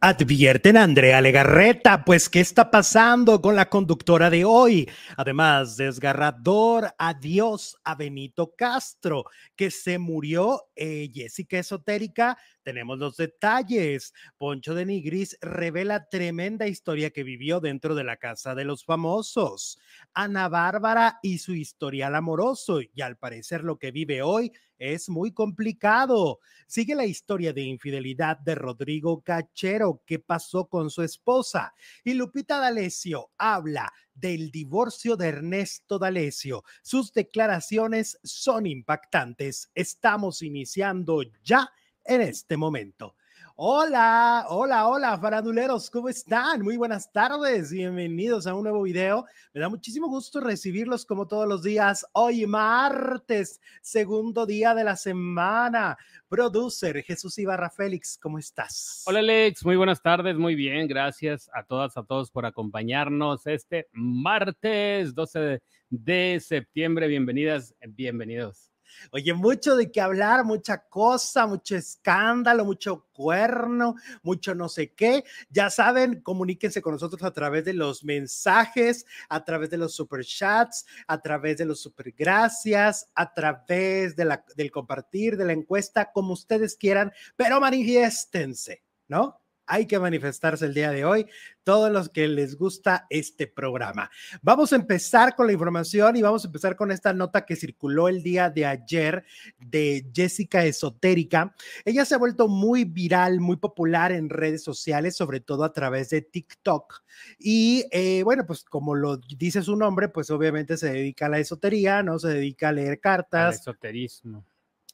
Advierten a Andrea Legarreta, pues ¿qué está pasando con la conductora de hoy? Además, desgarrador adiós a Benito Castro, que se murió. Eh, Jessica Esotérica, tenemos los detalles. Poncho de Nigris revela tremenda historia que vivió dentro de la casa de los famosos. Ana Bárbara y su historial amoroso, y al parecer lo que vive hoy es muy complicado. Sigue la historia de infidelidad de Rodrigo Cachero, que pasó con su esposa. Y Lupita D'Alessio habla del divorcio de Ernesto D'Alessio. Sus declaraciones son impactantes. Estamos iniciando ya en este momento. Hola, hola, hola, faranduleros, ¿cómo están? Muy buenas tardes, bienvenidos a un nuevo video. Me da muchísimo gusto recibirlos como todos los días. Hoy martes, segundo día de la semana. Producer Jesús Ibarra Félix, ¿cómo estás? Hola Alex, muy buenas tardes, muy bien, gracias a todas, a todos por acompañarnos este martes 12 de septiembre. Bienvenidas, bienvenidos. Oye, mucho de qué hablar, mucha cosa, mucho escándalo, mucho cuerno, mucho no sé qué. Ya saben, comuníquense con nosotros a través de los mensajes, a través de los super chats, a través de los super gracias, a través de la, del compartir, de la encuesta, como ustedes quieran, pero manifiéstense, ¿no? Hay que manifestarse el día de hoy, todos los que les gusta este programa. Vamos a empezar con la información y vamos a empezar con esta nota que circuló el día de ayer de Jessica Esotérica. Ella se ha vuelto muy viral, muy popular en redes sociales, sobre todo a través de TikTok. Y eh, bueno, pues como lo dice su nombre, pues obviamente se dedica a la esotería, ¿no? Se dedica a leer cartas. Al esoterismo.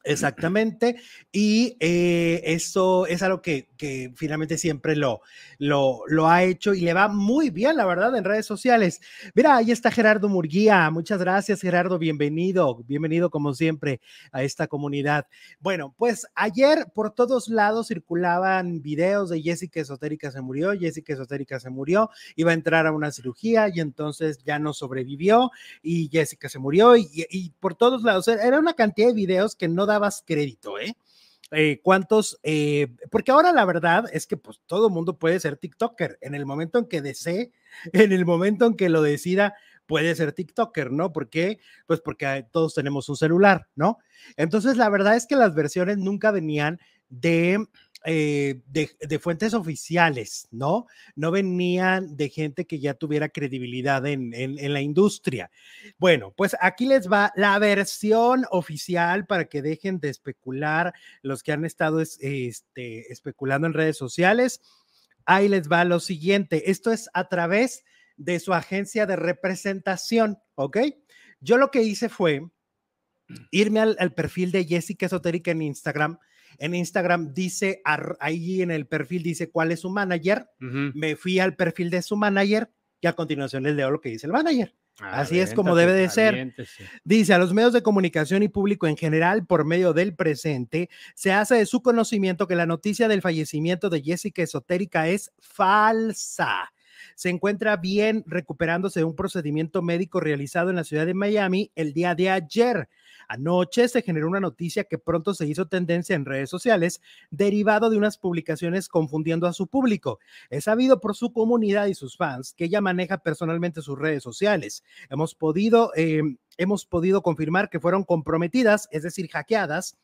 Exactamente. Y eh, eso es algo que, finalmente siempre lo, lo, ha hecho y le va muy bien, la verdad, en redes sociales. Mira, ahí está Gerardo Murguía. Muchas gracias, Gerardo. Bienvenido, bienvenido como siempre a esta comunidad. Bueno, pues ayer por todos lados circulaban videos de Jessica Esotérica se murió, Jessica Esotérica se murió, iba a entrar a una cirugía y entonces ya no sobrevivió y Jessica se murió y, por todos lados. Era una cantidad de videos que no dabas crédito, ¿eh? eh cuántos, eh, porque ahora la verdad es que pues todo mundo puede ser TikToker en el momento en que desee, en el momento en que lo decida, puede ser TikToker, ¿no? ¿Por qué? Pues porque todos tenemos un celular, ¿no? Entonces la verdad es que las versiones nunca venían de eh, de, fuentes oficiales, ¿no? No venían de gente que ya tuviera credibilidad en, la industria. Bueno, pues aquí les va la versión oficial para que dejen de especular los que han estado este, especulando en redes sociales. Ahí les va lo siguiente. Esto es a través de su agencia de representación, ¿ok? Yo lo que hice fue irme al, al perfil de Jessica Esotérica en Instagram en Instagram dice, ahí en el perfil dice cuál es su manager. Me fui al perfil de su manager y a continuación les leo lo que dice el manager. Ah, Así es como debe de ser. Dice, a los medios de comunicación y público en general, por medio del presente, se hace de su conocimiento que la noticia del fallecimiento de Jessica Esotérica es falsa. Se encuentra bien recuperándose de un procedimiento médico realizado en la ciudad de Miami el día de ayer. Anoche se generó una noticia que pronto se hizo tendencia en redes sociales, derivado de unas publicaciones confundiendo a su público. Es sabido por su comunidad y sus fans que ella maneja personalmente sus redes sociales. Hemos podido, eh, hemos podido confirmar que fueron comprometidas, es decir, hackeadas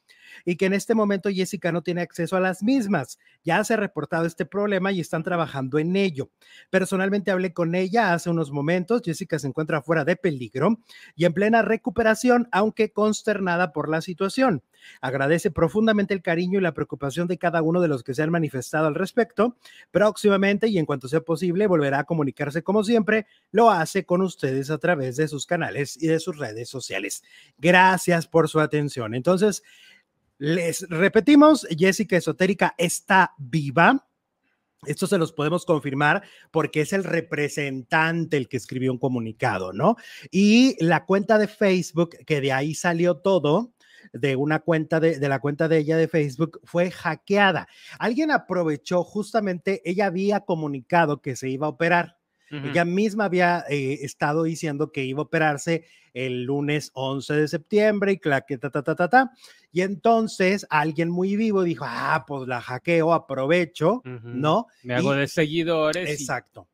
y que en este momento Jessica no tiene acceso a las mismas. Ya se ha reportado este problema y están trabajando en ello. Personalmente hablé con ella hace unos momentos. Jessica se encuentra fuera de peligro y en plena recuperación, aunque consternada por la situación. Agradece profundamente el cariño y la preocupación de cada uno de los que se han manifestado al respecto. Próximamente y en cuanto sea posible, volverá a comunicarse como siempre. Lo hace con ustedes a través de sus canales y de sus redes sociales. Gracias por su atención. Entonces, les repetimos, Jessica Esotérica está viva. Esto se los podemos confirmar porque es el representante el que escribió un comunicado, ¿no? Y la cuenta de Facebook, que de ahí salió todo, de una cuenta de, de, la cuenta de ella de Facebook fue hackeada. Alguien aprovechó justamente, ella había comunicado que se iba a operar. Ella misma había eh, estado diciendo que iba a operarse el lunes 11 de septiembre y claque, ta, ta, ta, ta, ta. Y entonces alguien muy vivo dijo, ah, pues la hackeo, aprovecho, ¿no? Me hago de seguidores. Exacto.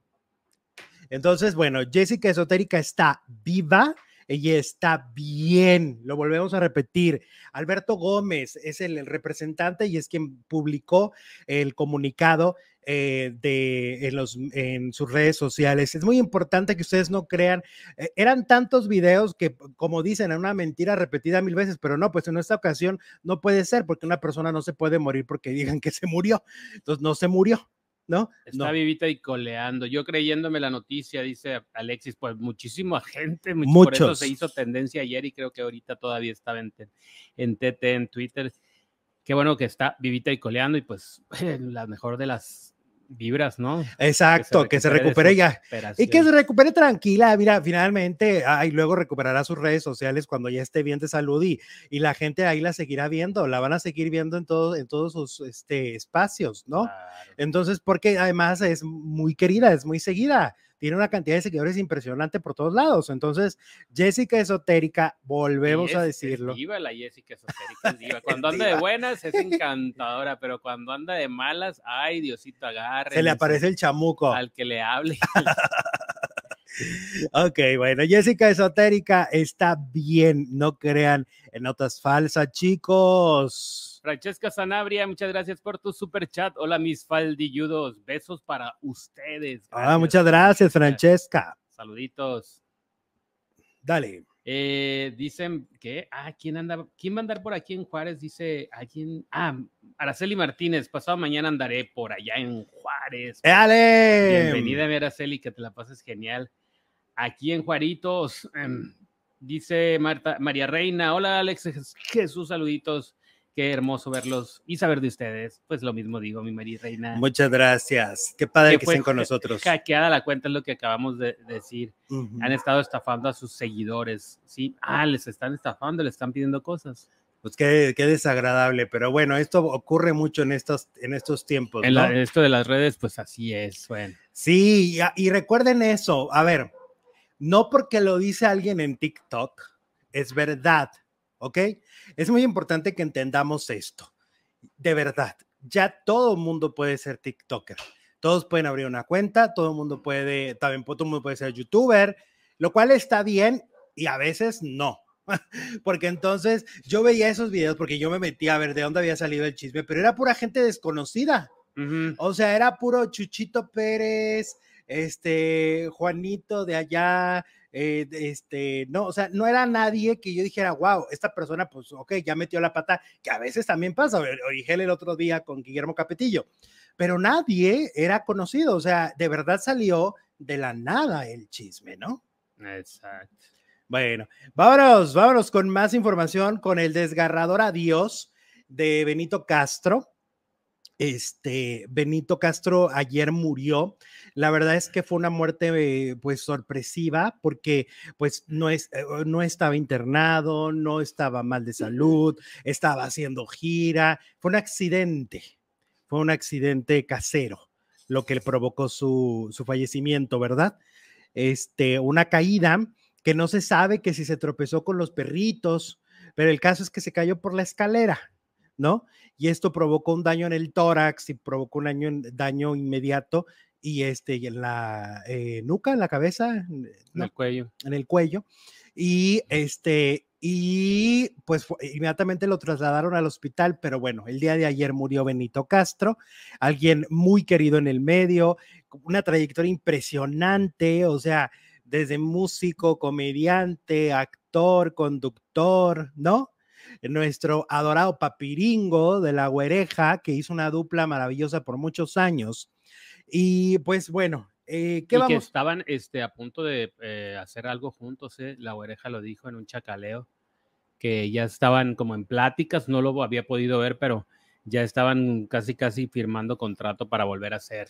Entonces, bueno, Jessica Esotérica está viva, ella está bien, lo volvemos a repetir. Alberto Gómez es el, representante y es quien publicó el comunicado eh, de, en, los, en sus redes sociales. Es muy importante que ustedes no crean, eh, eran tantos videos que, como dicen, era una mentira repetida mil veces, pero no, pues en esta ocasión no puede ser porque una persona no se puede morir porque digan que se murió. Entonces no se murió. ¿No? Está vivita y coleando. Yo creyéndome la noticia, dice Alexis, pues muchísima gente, Muchos. por eso se hizo tendencia ayer y creo que ahorita todavía estaba en, en TT, en Twitter. Qué bueno que está vivita y coleando y pues la mejor de las vibras, ¿no? Exacto, que se recupere, ya. Y que se recupere tranquila, mira, finalmente, ahí luego recuperará sus redes sociales cuando ya esté bien de salud y, y la gente ahí la seguirá viendo, la van a seguir viendo en, todo, en todos sus este, espacios, ¿no? Entonces, porque además es muy querida, es muy seguida tiene una cantidad de seguidores impresionante por todos lados. Entonces, Jessica Esotérica, volvemos a decirlo. Es la Jessica Esotérica, Cuando anda de buenas es encantadora, pero cuando anda de malas, ay, Diosito, agarre. Se le aparece el chamuco. Al que le hable. ok, bueno, Jessica Esotérica está bien, no crean en notas falsas, chicos. Francesca Sanabria, muchas gracias por tu super chat. Hola, mis faldilludos. Besos para ustedes. Ah, muchas gracias, Francesca. Saluditos. Dale. Eh, dicen que, ah, ¿quién anda? ¿Quién va a andar por aquí en Juárez? Dice, ¿a quién? Ah, Araceli Martínez, pasado mañana andaré por allá en Juárez. ¡Dale! Bienvenida, Araceli, que te la pases genial. Aquí en Juaritos, em, dice Marta, María Reina, hola Alex Jesús, saluditos. Qué hermoso verlos y saber de ustedes. Pues lo mismo digo, mi María Reina. Muchas gracias. Qué padre que, estén con nosotros. Hackeada la cuenta es lo que acabamos de decir. Han estado estafando a sus seguidores. Sí, ah, les están estafando, les están pidiendo cosas. Pues qué, qué desagradable, pero bueno, esto ocurre mucho en estos, en estos tiempos. En esto de las redes, pues así es. Bueno. Sí, y recuerden eso. A ver, no porque lo dice alguien en TikTok, es verdad ¿ok? Es muy importante que entendamos esto. De verdad, ya todo el mundo puede ser TikToker. Todos pueden abrir una cuenta, todo el mundo puede, también todo el mundo puede ser youtuber, lo cual está bien y a veces no. Porque entonces yo veía esos videos porque yo me metí a ver de dónde había salido el chisme, pero era pura gente desconocida. O sea, era puro Chuchito Pérez, este Juanito de allá, eh, este, no, o sea, no era nadie que yo dijera, wow, esta persona, pues, ok, ya metió la pata, que a veces también pasa, origen el otro día con Guillermo Capetillo, pero nadie era conocido, o sea, de verdad salió de la nada el chisme, ¿no? Exacto. Bueno, vámonos, vámonos con más información con el desgarrador adiós de Benito Castro. Este, Benito Castro ayer murió. La verdad es que fue una muerte pues sorpresiva porque pues no, es, eh, no estaba internado, no estaba mal de salud, estaba haciendo gira, fue un accidente, fue un accidente casero lo que le provocó su, su fallecimiento, ¿verdad? Este, una caída que no se sabe que si se tropezó con los perritos, pero el caso es que se cayó por la escalera, ¿no? Y esto provocó un daño en el tórax y provocó un daño, daño inmediato y este, en la eh, nuca, en la cabeza, en el cuello. En el cuello. Y este, y pues inmediatamente lo trasladaron al hospital, pero bueno, el día de ayer murió Benito Castro, alguien muy querido en el medio, una trayectoria impresionante, o sea, desde músico, comediante, actor, conductor, ¿no? Nuestro adorado papiringo de la Güereja, que hizo una dupla maravillosa por muchos años y pues bueno, eh, ¿qué vamos? Que estaban este, a punto de eh, hacer algo juntos, ¿eh? la oreja lo dijo en un chacaleo, que ya estaban como en pláticas, no lo había podido ver, pero ya estaban casi casi firmando contrato para volver a hacer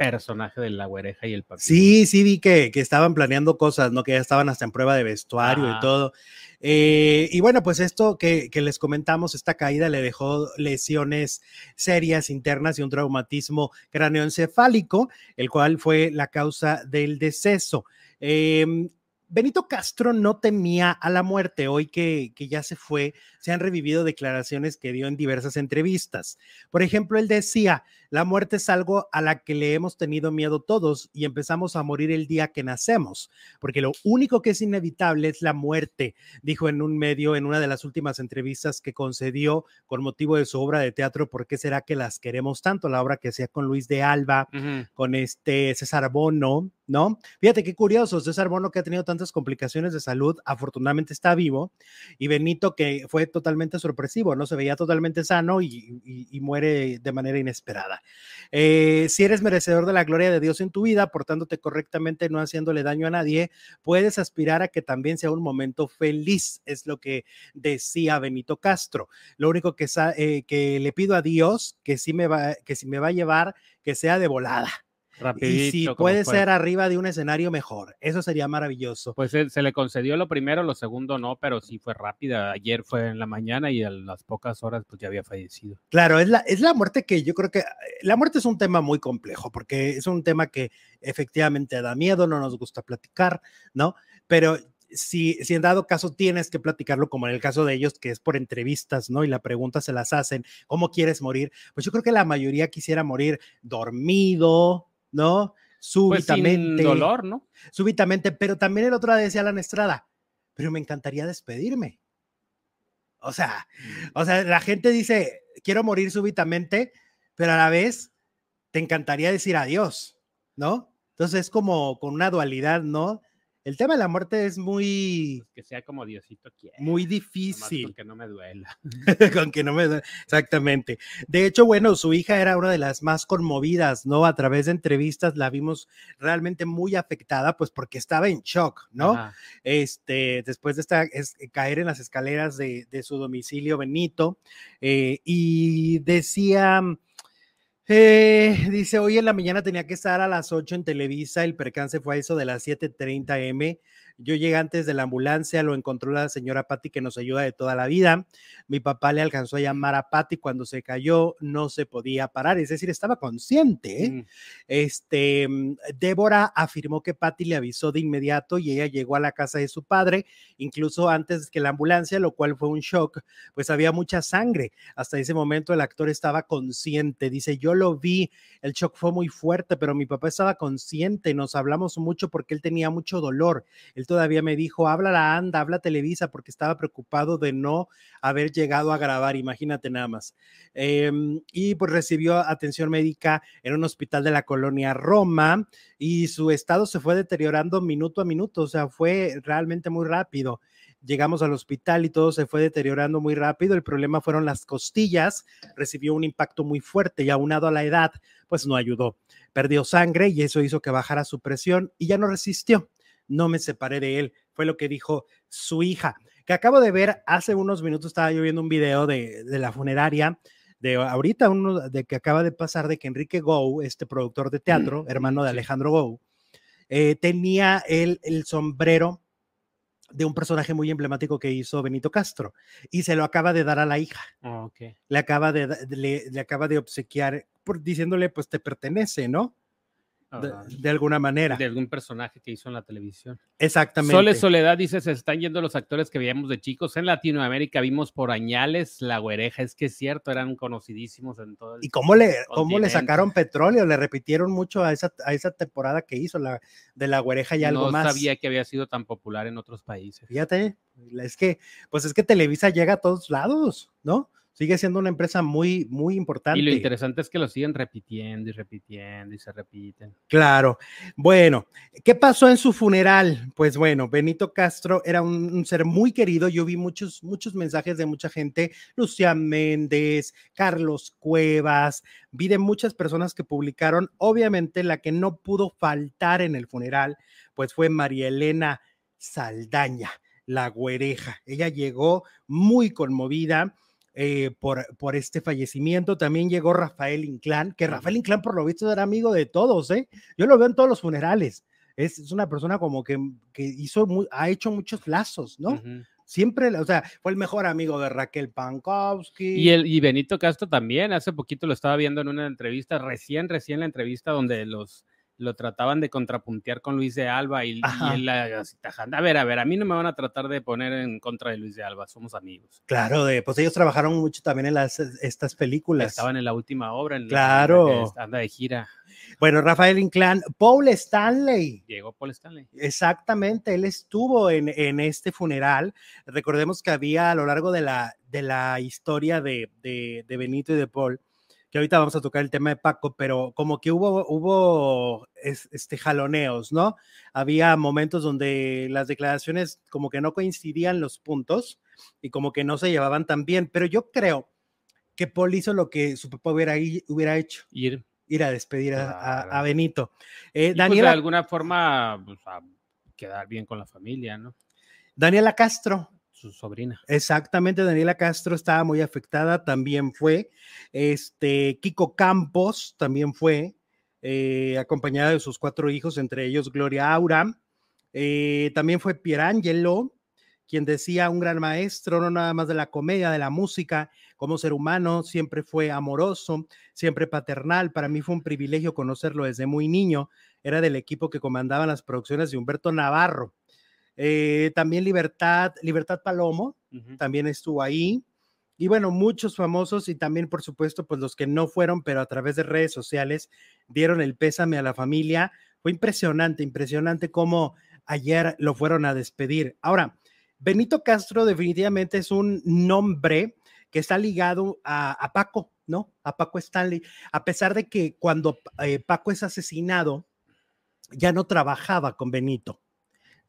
personaje de la güereja y el papel. Sí, sí vi que, que, estaban planeando cosas, ¿no? Que ya estaban hasta en prueba de vestuario y todo. Eh, y bueno, pues esto que, que, les comentamos, esta caída le dejó lesiones serias internas y un traumatismo cráneoencefálico, el cual fue la causa del deceso. Eh, Benito Castro no temía a la muerte. Hoy que, que, ya se fue, se han revivido declaraciones que dio en diversas entrevistas. Por ejemplo, él decía, la muerte es algo a la que le hemos tenido miedo todos y empezamos a morir el día que nacemos, porque lo único que es inevitable es la muerte, dijo en un medio, en una de las últimas entrevistas que concedió con motivo de su obra de teatro, ¿Por qué será que las queremos tanto? La obra que hacía con Luis de Alba, uh -huh. con este César Bono, ¿no? Fíjate qué curioso, César Bono que ha tenido tantas complicaciones de salud, afortunadamente está vivo, y Benito que fue totalmente sorpresivo, ¿no? Se veía totalmente sano y, muere de manera inesperada. Eh, si eres merecedor de la gloria de Dios en tu vida, portándote correctamente, no haciéndole daño a nadie, puedes aspirar a que también sea un momento feliz, es lo que decía Benito Castro. Lo único que, eh, que le pido a Dios, que si me va, que si me va a llevar, que sea de volada Rapidito, y si puede ser arriba de un escenario mejor, eso sería maravilloso. Pues se, se, le concedió lo primero, lo segundo no, pero sí fue rápida. Ayer fue en la mañana y a las pocas horas pues ya había fallecido. Claro, es la, es la muerte que yo creo que la muerte es un tema muy complejo porque es un tema que efectivamente da miedo, no nos gusta platicar, ¿no? Pero si, si, en dado caso tienes que platicarlo, como en el caso de ellos, que es por entrevistas, ¿no? Y la pregunta se las hacen, ¿cómo quieres morir? Pues yo creo que la mayoría quisiera morir dormido, ¿no? Súbitamente. Pues sin dolor, ¿no? Súbitamente, pero también el otro decía Alan Estrada, pero me encantaría despedirme. O sea, o sea, la gente dice, quiero morir súbitamente, pero a la vez te encantaría decir adiós, ¿no? Entonces es como con una dualidad, ¿no? El tema de la muerte es muy. Pues que sea como Diosito quiere. Muy difícil. Con que no me duela. con que no me duela. Exactamente. De hecho, bueno, su hija era una de las más conmovidas, ¿no? A través de entrevistas la vimos realmente muy afectada, pues porque estaba en shock, ¿no? Ajá. Este, después de esta, es, caer en las escaleras de, de su domicilio Benito, eh, y decía eh, dice, hoy en la mañana tenía que estar a las 8 en Televisa, el percance fue a eso de las 7.30 M. Yo llegué antes de la ambulancia, lo encontró la señora Patti que nos ayuda de toda la vida. Mi papá le alcanzó a llamar a Patti cuando se cayó, no se podía parar, es decir, estaba consciente. ¿eh? Mm. Este, Débora afirmó que Patti le avisó de inmediato y ella llegó a la casa de su padre, incluso antes que la ambulancia, lo cual fue un shock, pues había mucha sangre. Hasta ese momento el actor estaba consciente, dice, yo lo vi, el shock fue muy fuerte, pero mi papá estaba consciente, nos hablamos mucho porque él tenía mucho dolor. Él todavía me dijo, habla la anda, habla Televisa, porque estaba preocupado de no haber llegado a grabar, imagínate nada más. Eh, y pues recibió atención médica en un hospital de la colonia Roma y su estado se fue deteriorando minuto a minuto, o sea, fue realmente muy rápido llegamos al hospital y todo se fue deteriorando muy rápido. El problema fueron las costillas, recibió un impacto muy fuerte y aunado a la edad, pues no ayudó. Perdió sangre y eso hizo que bajara su presión y ya no resistió. No me separé de él, fue lo que dijo su hija, que acabo de ver hace unos minutos, estaba yo viendo un video de, de la funeraria de ahorita, uno de que acaba de pasar, de que Enrique Gou, este productor de teatro, hermano de Alejandro Gou, eh, tenía el, el sombrero de un personaje muy emblemático que hizo Benito Castro y se lo acaba de dar a la hija. Oh, okay. Le acaba de le, le, acaba de obsequiar por, diciéndole pues te pertenece, ¿no? De, de, alguna manera. De algún personaje que hizo en la televisión. Exactamente. Sole Soledad dice, se están yendo los actores que veíamos de chicos. En Latinoamérica vimos por Añales, La Güereja, es que es cierto, eran conocidísimos en todo el ¿Y cómo le, cómo le sacaron petróleo? Le repitieron mucho a esa, a esa temporada que hizo la, de La Güereja y algo no más. No sabía que había sido tan popular en otros países. Fíjate, es que, pues es que Televisa llega a todos lados, ¿no? Sigue siendo una empresa muy, muy importante. Y lo interesante es que lo siguen repitiendo y repitiendo y se repiten. Claro. Bueno, ¿qué pasó en su funeral? Pues bueno, Benito Castro era un, un ser muy querido. Yo vi muchos, muchos mensajes de mucha gente, Lucía Méndez, Carlos Cuevas, vi de muchas personas que publicaron. Obviamente la que no pudo faltar en el funeral, pues fue María Elena Saldaña, la güereja. Ella llegó muy conmovida eh, por, por este fallecimiento. También llegó Rafael Inclán, que Rafael Inclán por lo visto era amigo de todos, ¿eh? Yo lo veo en todos los funerales. Es, es una persona como que, que hizo, ha hecho muchos lazos, ¿no? Siempre, o sea, fue el mejor amigo de Raquel Pankowski. Y, el, y Benito Castro también, hace poquito lo estaba viendo en una entrevista, recién, recién la entrevista donde los lo trataban de contrapuntear con Luis de Alba y, él así tajando. A ver, a ver, a mí no me van a tratar de poner en contra de Luis de Alba, somos amigos. Claro, de, pues ellos trabajaron mucho también en las, estas películas. Estaban en la última obra. En claro. anda de gira. Bueno, Rafael Inclán, Paul Stanley. Llegó Paul Stanley. Exactamente, él estuvo en, en este funeral. Recordemos que había a lo largo de la, de la historia de, de, de Benito y de Paul, que ahorita vamos a tocar el tema de Paco, pero como que hubo, hubo este, jaloneos, ¿no? Había momentos donde las declaraciones como que no coincidían los puntos y como que no se llevaban tan bien, pero yo creo que Paul hizo lo que su papá hubiera, hubiera hecho. Ir. Ir a despedir a, Benito. Eh, pues, de alguna forma, pues, a quedar bien con la familia, ¿no? Daniela Castro, su sobrina. Exactamente, Daniela Castro estaba muy afectada, también fue. Este, Kiko Campos también fue, eh, acompañada de sus cuatro hijos, entre ellos Gloria Aura. Eh, también fue Pierangelo, quien decía un gran maestro, no nada más de la comedia, de la música, como ser humano, siempre fue amoroso, siempre paternal. Para mí fue un privilegio conocerlo desde muy niño. Era del equipo que comandaba las producciones de Humberto Navarro. Eh, también Libertad, Libertad Palomo, también estuvo ahí. Y bueno, muchos famosos y también, por supuesto, pues los que no fueron, pero a través de redes sociales dieron el pésame a la familia. Fue impresionante, impresionante cómo ayer lo fueron a despedir. Ahora, Benito Castro definitivamente es un nombre que está ligado a, Paco, ¿no? A Paco Stanley, a pesar de que cuando eh, Paco es asesinado, ya no trabajaba con Benito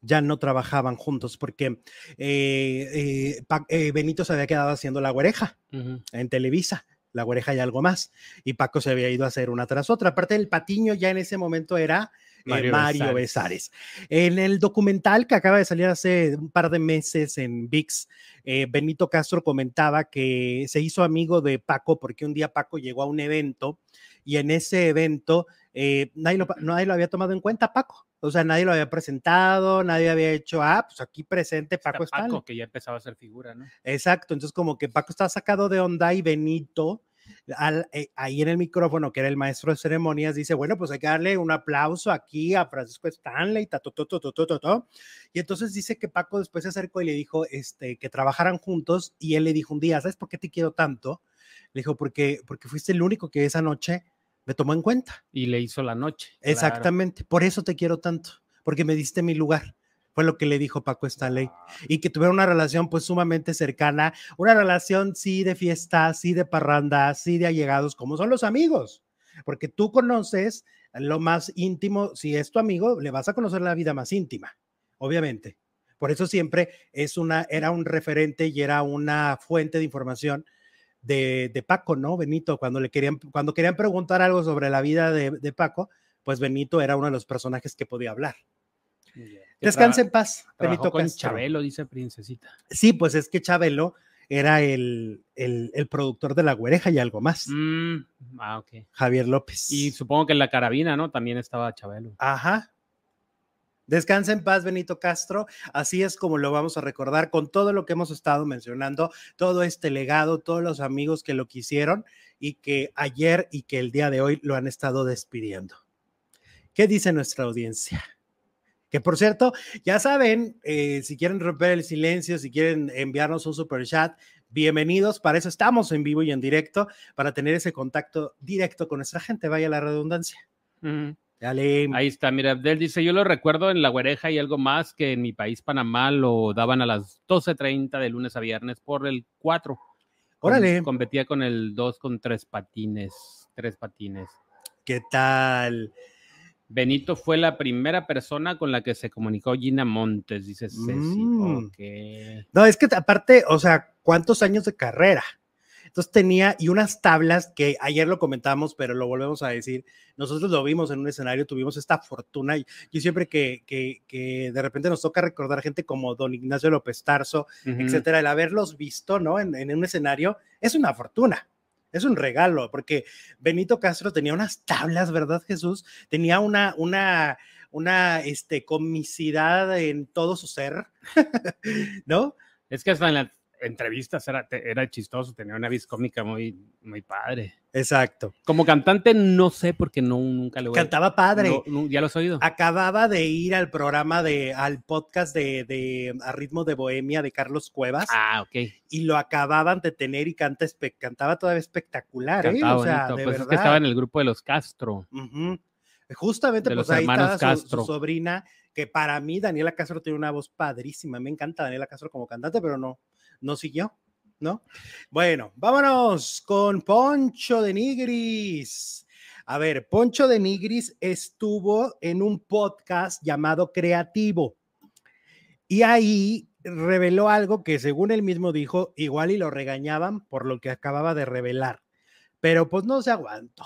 ya no trabajaban juntos porque eh, eh, eh, Benito se había quedado haciendo la guareja en Televisa, la guareja y algo más, y Paco se había ido a hacer una tras otra. Aparte del patiño ya en ese momento era Mario, Besares. En el documental que acaba de salir hace un par de meses en VIX, Benito Castro comentaba que se hizo amigo de Paco porque un día Paco llegó a un evento y en ese evento nadie, lo, nadie lo había tomado en cuenta, Paco o sea, nadie lo había presentado, nadie había hecho, ah, pues aquí presente Paco está Paco, que ya empezaba a ser figura, ¿no? Exacto, entonces como que Paco estaba sacado de onda y Benito, eh, ahí en el micrófono, que era el maestro de ceremonias, dice, bueno, pues hay que darle un aplauso aquí a Francisco Stanley, ta, to, to, to, y entonces dice que Paco después se acercó y le dijo este, que trabajaran juntos, y él le dijo un día, ¿sabes por qué te quiero tanto? Le dijo, porque, porque fuiste el único que esa noche me tomó en cuenta. Y le hizo la noche. Exactamente, por eso te quiero tanto, porque me diste mi lugar. Fue lo que le dijo Paco Stanley. Y que tuvieron una relación pues sumamente cercana, una relación sí de fiesta, sí de parranda, sí de allegados, como son los amigos. Porque tú conoces lo más íntimo, si es tu amigo, le vas a conocer la vida más íntima, obviamente. Por eso siempre es una, era un referente y era una fuente de información de, Paco, ¿no? Benito, cuando le querían, cuando querían preguntar algo sobre la vida de, Paco, pues Benito era uno de los personajes que podía hablar. Descanse en paz, Benito con Chabelo, dice Princesita. Sí, pues es que Chabelo era el, el, productor de La Güereja y algo más. Mm, ah, ok. Javier López. Y supongo que en La Carabina, ¿no? También estaba Chabelo. Ajá, Descansa en paz, Benito Castro. Así es como lo vamos a recordar con todo lo que hemos estado mencionando, todo este legado, todos los amigos que lo quisieron y que ayer y que el día de hoy lo han estado despidiendo. ¿Qué dice nuestra audiencia? Que por cierto, ya saben, eh, si quieren romper el silencio, si quieren enviarnos un super chat, bienvenidos. Para eso estamos en vivo y en directo, para tener ese contacto directo con nuestra gente, vaya la redundancia. Ahí está, mira, Abdel dice, yo lo recuerdo en La Güereja y algo más que en mi país, Panamá, lo daban a las 12.30 de lunes a viernes por el 4. Órale. competía con el 2 con tres patines, tres patines. ¿Qué tal? Benito fue la primera persona con la que se comunicó Gina Montes, dice Ceci. Mm. No, es que aparte, o sea, ¿cuántos años de carrera? Entonces tenía, y unas tablas que ayer lo comentamos, pero lo volvemos a decir, nosotros lo vimos en un escenario, tuvimos esta fortuna, y yo siempre que, que, que de repente nos toca recordar gente como don Ignacio López Tarso, etcétera, el haberlos visto, ¿no? En, en un escenario, es una fortuna. Es un regalo, porque Benito Castro tenía unas tablas, ¿verdad, Jesús? Tenía una, una, una este, comicidad en todo su ser, ¿no? Es que hasta en las entrevistas era, era chistoso, tenía una vis cómica muy, muy padre. Exacto. Como cantante, no sé, porque no, nunca le voy Cantaba padre. ya lo has oído. Acababa de ir al programa de, al podcast de, de A Ritmo de Bohemia de Carlos Cuevas. Ah, ok. Y lo acababan de tener y canta cantaba todavía espectacular, ¿eh? O sea, de pues verdad. que estaba en el grupo de los Castro. Justamente, pues ahí estaba su, su, sobrina, que para mí Daniela Castro tiene una voz padrísima. Me encanta Daniela Castro como cantante, pero no, no siguió. ¿no? Bueno, vámonos con Poncho de Nigris. A ver, Poncho de Nigris estuvo en un podcast llamado Creativo y ahí reveló algo que según él mismo dijo, igual y lo regañaban por lo que acababa de revelar, pero pues no se aguantó.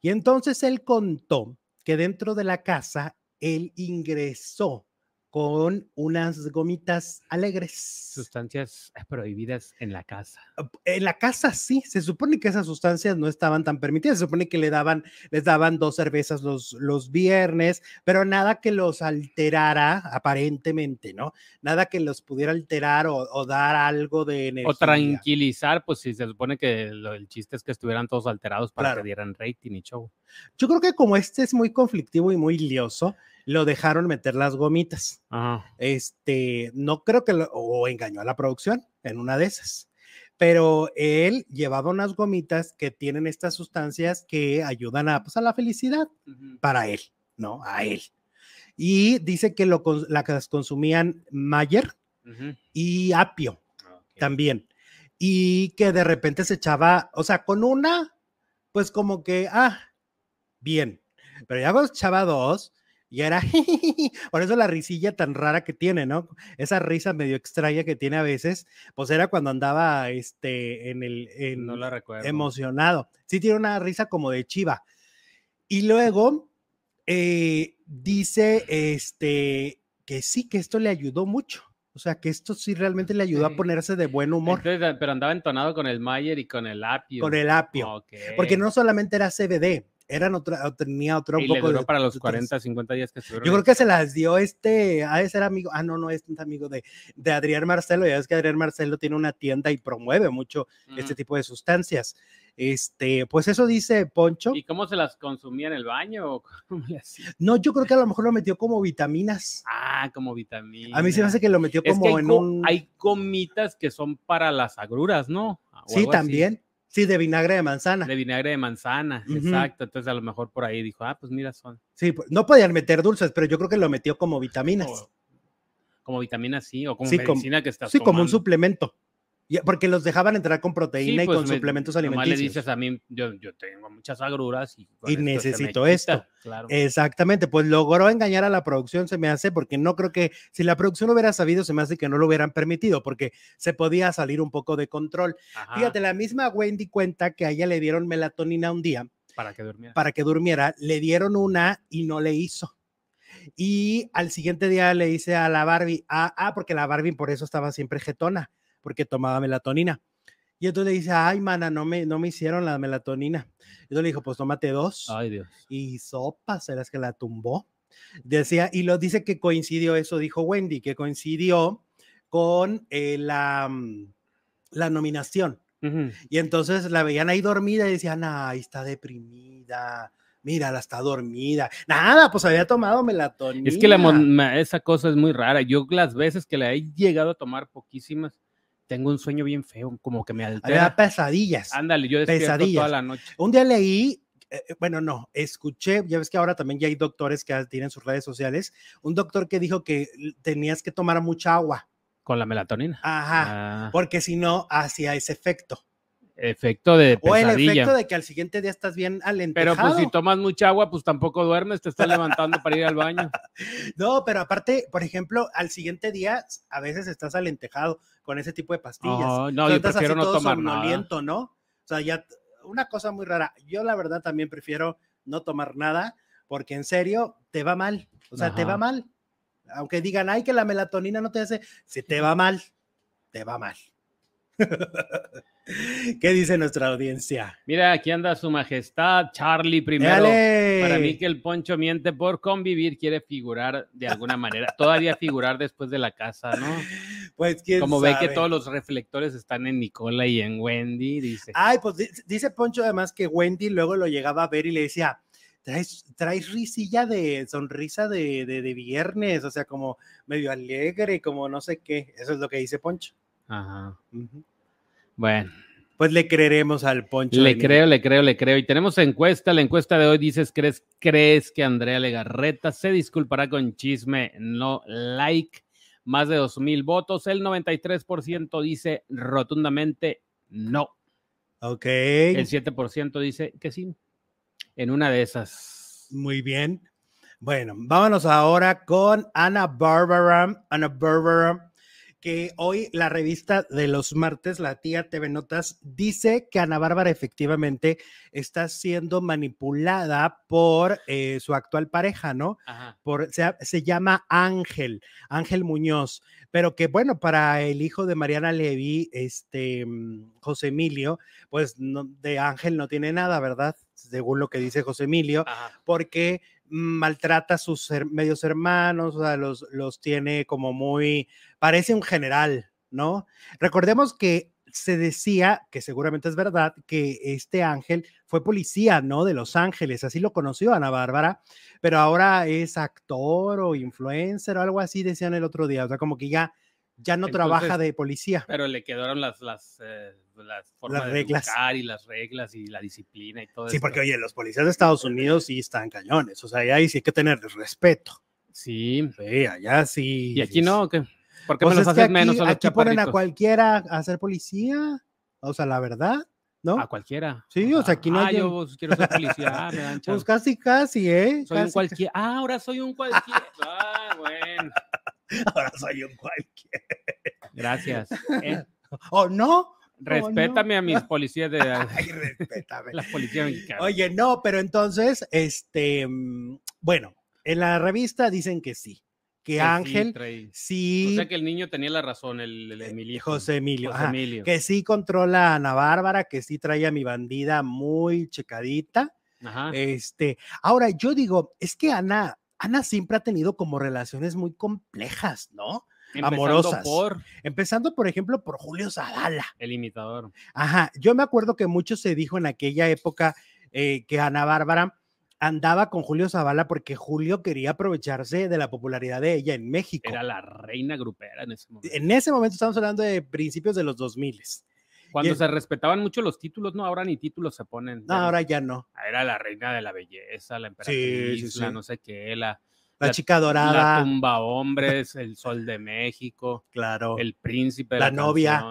Y entonces él contó que dentro de la casa él ingresó con unas gomitas alegres. Sustancias prohibidas en la casa. Ah, en la casa sí, se supone que esas sustancias no estaban tan permitidas, se supone que le daban, les daban dos cervezas los, los viernes, pero nada que los alterara aparentemente, ¿no? Nada que los pudiera alterar o, dar algo de energía. O tranquilizar, pues si se supone que lo, el chiste es que estuvieran todos alterados para que dieran rating y show. Yo creo que como este es muy conflictivo y muy lioso, lo dejaron meter las gomitas. Este, no creo que lo, o engañó a la producción en una de esas. Pero él llevaba unas gomitas que tienen estas sustancias que ayudan a, pues, a la felicidad para él, ¿no? A él. Y dice que lo, las consumían Mayer y Apio también. Y que de repente se echaba, o sea, con una, pues como que, ah, bien. Pero ya cuando echaba dos, y era, por eso la risilla tan rara que tiene, ¿no? Esa risa medio extraña que tiene a veces, pues era cuando andaba este, en el, no la recuerdo. emocionado. Sí tiene una risa como de chiva. Y luego eh, dice, este, que sí, que esto le ayudó mucho. O sea, que esto sí realmente le ayudó a ponerse de buen humor. pero andaba entonado con el Mayer y con el apio. Con el apio. Porque no solamente era CBD, eran otra, tenía otro un poco para los 40, 50 días que estuvieron. Yo creo que se las dio este, a de ser amigo, ah, no, no, es un amigo de, de Adrián Marcelo, ya ves que Adrián Marcelo tiene una tienda y promueve mucho este tipo de sustancias. Este, pues eso dice Poncho. ¿Y cómo se las consumía en el baño? no, yo creo que a lo mejor lo metió como vitaminas. Ah, como vitaminas. A mí se me hace que lo metió como en un. Hay comitas que son para las agruras, ¿no? sí, también. Sí, de vinagre de manzana. De vinagre de manzana, exacto. Entonces a lo mejor por ahí dijo, ah, pues mira, son. Sí, pues, no podían meter dulces, pero yo creo que lo metió como vitaminas. como vitaminas, sí, o como medicina que está Sí, como un suplemento. Porque los dejaban entrar con proteína y pues, con suplementos alimenticios. le dices a mí, yo, tengo muchas agruras y, necesito esto. Exactamente, pues logró engañar a la producción, se me hace, porque no creo que si la producción hubiera sabido, se me hace que no lo hubieran permitido, porque se podía salir un poco de control. Fíjate, la misma Wendy cuenta que a ella le dieron melatonina un día. Para que durmiera. Para que durmiera, le dieron una y no le hizo. Y al siguiente día le dice a la Barbie, ah, ah, porque la Barbie por eso estaba siempre jetona porque tomaba melatonina. Y entonces le dice, ay, mana, no me, no me hicieron la melatonina. Y entonces le dijo, pues tómate dos. Ay, Dios. Y sopa, serás que la tumbó. Decía, y lo dice que coincidió eso, dijo Wendy, que coincidió con eh, la, mm, la nominación. Y entonces la veían ahí dormida y decían, ay, está deprimida. Mira, la está dormida. Nada, pues había tomado melatonina. Es que la, esa cosa es muy rara. Yo las veces que le he llegado a tomar poquísimas, tengo un sueño bien feo, como que me altera. pesadillas. Ándale, yo despierto pesadillas. toda la noche. Un día leí, eh, eh, bueno, no, escuché, ya ves que ahora también ya hay doctores que tienen sus redes sociales, un doctor que dijo que tenías que tomar mucha agua. Con la melatonina. Ajá, ah. porque si no, hacía ese efecto. Efecto de pesadilla. O el efecto de que al siguiente día estás bien alentejado. Pero pues si tomas mucha agua, pues tampoco duermes, te estás levantando para ir al baño. No, pero aparte, por ejemplo, al siguiente día a veces estás alentejado con ese tipo de pastillas. no, yo prefiero no tomar nada. ¿no? O sea, ya una cosa muy rara. Yo la verdad también prefiero no tomar nada porque en serio te va mal. O sea, te va mal. Aunque digan, ay, que la melatonina no te hace, si te va mal, te va mal. ¿Qué dice nuestra audiencia? Mira, aquí anda su majestad, Charlie primero. Para mí que el Poncho miente por convivir, quiere figurar de alguna manera, todavía figurar después de la casa, ¿no? Pues quién Como ve que todos los reflectores están en Nicola y en Wendy, dice. Ay, pues dice Poncho además que Wendy luego lo llegaba a ver y le decía, traes, traes risilla de sonrisa de, de, viernes, o sea, como medio alegre, como no sé qué. Eso es lo que dice Poncho. Ajá. Bueno. Pues le creeremos al Poncho. Le creo, le creo, le creo. Y tenemos encuesta. La encuesta de hoy dices, ¿crees, ¿crees que Andrea Legarreta se disculpará con chisme? No like. Más de dos mil votos. El 93% dice rotundamente no. Ok. El 7% dice que sí. En una de esas. Muy bien. Bueno, vámonos ahora con Ana Barbara. Ana Barbara que hoy la revista de los martes, la tía TV Notas, dice que Ana Bárbara efectivamente está siendo manipulada por eh, su actual pareja, ¿no? Por, se, llama Ángel, Ángel Muñoz, pero que bueno, para el hijo de Mariana Levy, este mm, José Emilio, pues de Ángel no tiene nada, ¿verdad? Según lo que dice José Emilio, porque maltrata a sus medios hermanos, o sea, los, los tiene como muy, parece un general, ¿no? Recordemos que se decía, que seguramente es verdad, que este ángel fue policía, ¿no? De Los Ángeles, así lo conoció Ana Bárbara, pero ahora es actor o influencer o algo así, decían el otro día, o sea, como que ya ya no trabaja de policía. Pero le quedaron las, las, eh, las formas de reglas. y las reglas y la disciplina y todo eso. Sí, porque oye, los policías de Estados Unidos sí están cañones, o sea, ahí sí hay que tener respeto. Sí. Sí, allá sí. ¿Y aquí no? ¿Qué? ¿Por qué pues los hacen menos a Aquí ponen a cualquiera a ser policía, o sea, la verdad. ¿No? A cualquiera. Sí, o sea, aquí no ah, yo quiero ser policía, ah, me dan Pues casi, casi, ¿eh? Soy un cualquiera. Ah, ahora soy un cualquiera. Ah. Ahora soy un cualquiera. Gracias. ¿eh? ¿O no? Respétame a mis policías de Ay, respétame. las policías mexicanas. Oye, no, pero entonces, este, mm, bueno, en la revista dicen que sí, que, Ángel sí, O sea que el niño tenía la razón, el, eh, Emilio. José Emilio. Emilio. Que sí controla a Ana Bárbara, que sí trae a mi bandida muy checadita. Ajá. Este, ahora yo digo, es que Ana, Ana siempre ha tenido como relaciones muy complejas, ¿no? amorosas. Por... Empezando, por ejemplo, por Julio Zavala. El imitador. Ajá, yo me acuerdo que mucho se dijo en aquella época eh, que Ana Bárbara andaba con Julio Zavala porque Julio quería aprovecharse de la popularidad de ella en México. Era la reina grupera en ese momento. En ese momento estamos hablando de principios de los 2000. Cuando se respetaban mucho los títulos, no, ahora ni títulos se ponen. No, ahora ya no. Era la reina de la belleza, la emperatriz, la no sé qué, la, la, chica dorada. La tumba hombres, el sol de México. Claro. El príncipe. La, novia.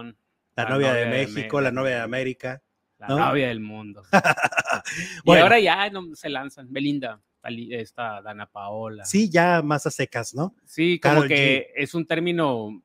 la, novia, de, México, la novia de América. La novia del mundo. y ahora ya no, se lanzan. Belinda, esta Dana Paola. Sí, ya más a secas, ¿no? Sí, como que es un término.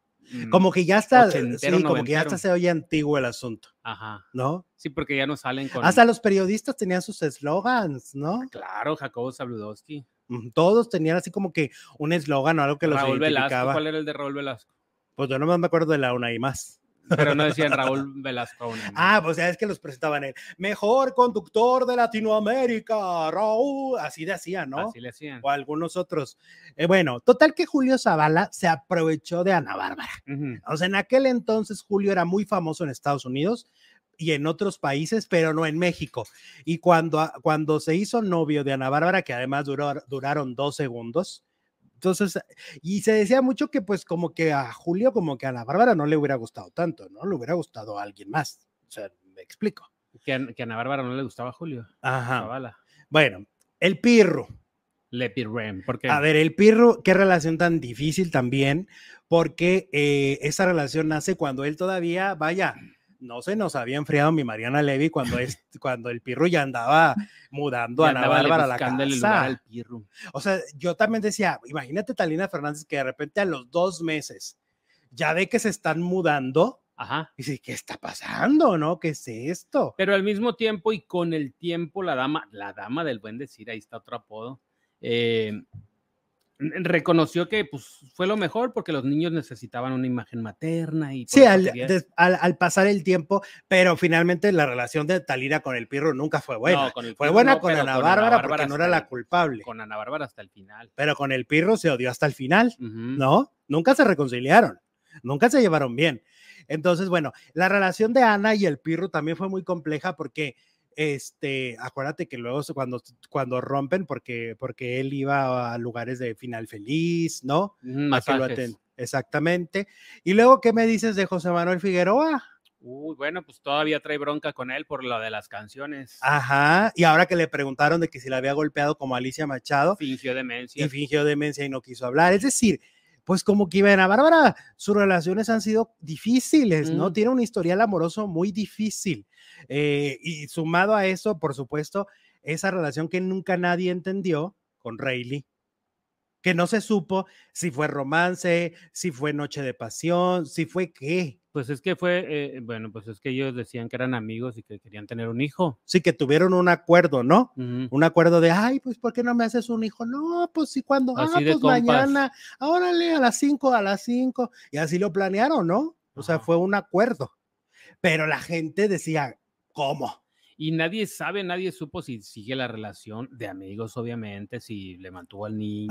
Como que ya está, sí, como que ya está se oye antiguo el asunto. Ajá. ¿No? Sí, porque ya no salen con. Hasta los periodistas tenían sus eslogans, ¿no? Claro, Jacobo Zabludowski. Todos tenían así como que un eslogan o algo que los Raúl Velasco, ¿cuál era el de Raúl Velasco? Pues yo no me acuerdo de la una y más. Pero no decían Raúl Velasco. Ah, pues ya es que los presentaban el mejor conductor de Latinoamérica, Raúl. Así decían, ¿no? Así le hacían. O algunos otros. Eh, bueno, total que Julio Zavala se aprovechó de Ana Bárbara. O sea, en aquel entonces Julio era muy famoso en Estados Unidos y en otros países, pero no en México. Y cuando, cuando se hizo novio de Ana Bárbara, que además duró, duraron dos segundos, entonces, y se decía mucho que pues como que a Julio, como que a Ana Bárbara no le hubiera gustado tanto, ¿no? Le hubiera gustado a alguien más. O sea, me explico. Que a, que Ana Bárbara no le gustaba a Julio. Ajá. Bueno, el Pirro. Le Pirrem, porque... A ver, el Pirro, qué relación tan difícil también, porque eh, esa relación nace cuando él todavía, vaya, no se nos había enfriado mi Mariana Levy cuando, es, cuando el Pirro ya andaba mudando a Ana Bárbara a la casa. Al. O sea, yo también decía, imagínate Talina Fernández que de repente a los dos meses ya ve que se están mudando Ajá. Y dice, ¿qué está pasando? ¿No? ¿Qué es esto? Pero al mismo tiempo y con el tiempo, la dama, la dama del buen decir, ahí está otro apodo, eh, reconoció que pues, fue lo mejor porque los niños necesitaban una imagen materna y sí al, al, pasar el tiempo pero finalmente la relación de Talira con el Pirro nunca fue buena. fue buena con, Ana, Bárbara porque no era la culpable. con Ana Bárbara hasta el final. Pero con el Pirro se odió hasta el final no nunca se reconciliaron nunca se llevaron bien. Entonces bueno la relación de Ana y el Pirro también fue muy compleja porque este, acuérdate que luego cuando, cuando rompen, porque, porque él iba a lugares de final feliz, ¿no? Exactamente. Y luego, ¿qué me dices de José Manuel Figueroa? Uy, bueno, pues todavía trae bronca con él por lo de las canciones. Ajá, y ahora que le preguntaron de que si la había golpeado como Alicia Machado. Fingió demencia. Y fingió demencia y no quiso hablar. Es decir, pues como que a Bárbara, sus relaciones han sido difíciles, ¿no? Mm. Tiene un historial amoroso muy difícil. Eh, y sumado a eso, por supuesto, esa relación que nunca nadie entendió con Rayleigh, que no se supo si fue romance, si fue noche de pasión, si fue qué. Pues es que fue, eh, bueno, pues es que ellos decían que eran amigos y que querían tener un hijo. Sí, que tuvieron un acuerdo, ¿no? Un acuerdo de, ay, pues ¿por qué no me haces un hijo? No, pues sí, cuando, ah, pues mañana, órale, a las cinco, a las cinco, y así lo planearon, ¿no? O sea, fue un acuerdo. Pero la gente decía, ¿cómo? Y nadie sabe, nadie supo si sigue la relación de amigos, obviamente, si le mantuvo al niño,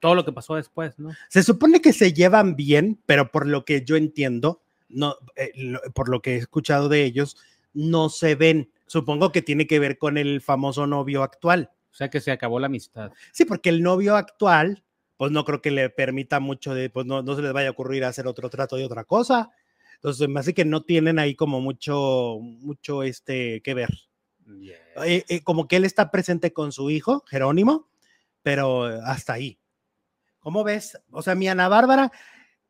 todo lo que pasó después, ¿no? Se supone que se llevan bien, pero por lo que yo entiendo, no, eh, por lo que he escuchado de ellos, no se ven. Supongo que tiene que ver con el famoso novio actual. O sea que se acabó la amistad. Sí, porque el novio actual, pues no creo que le permita mucho de, pues no, no se les vaya a ocurrir hacer otro trato de otra cosa. Entonces, me hace que no tienen ahí como mucho, mucho este que ver. Eh, eh, como que él está presente con su hijo, Jerónimo, pero hasta ahí. ¿Cómo ves? O sea, mi Ana Bárbara,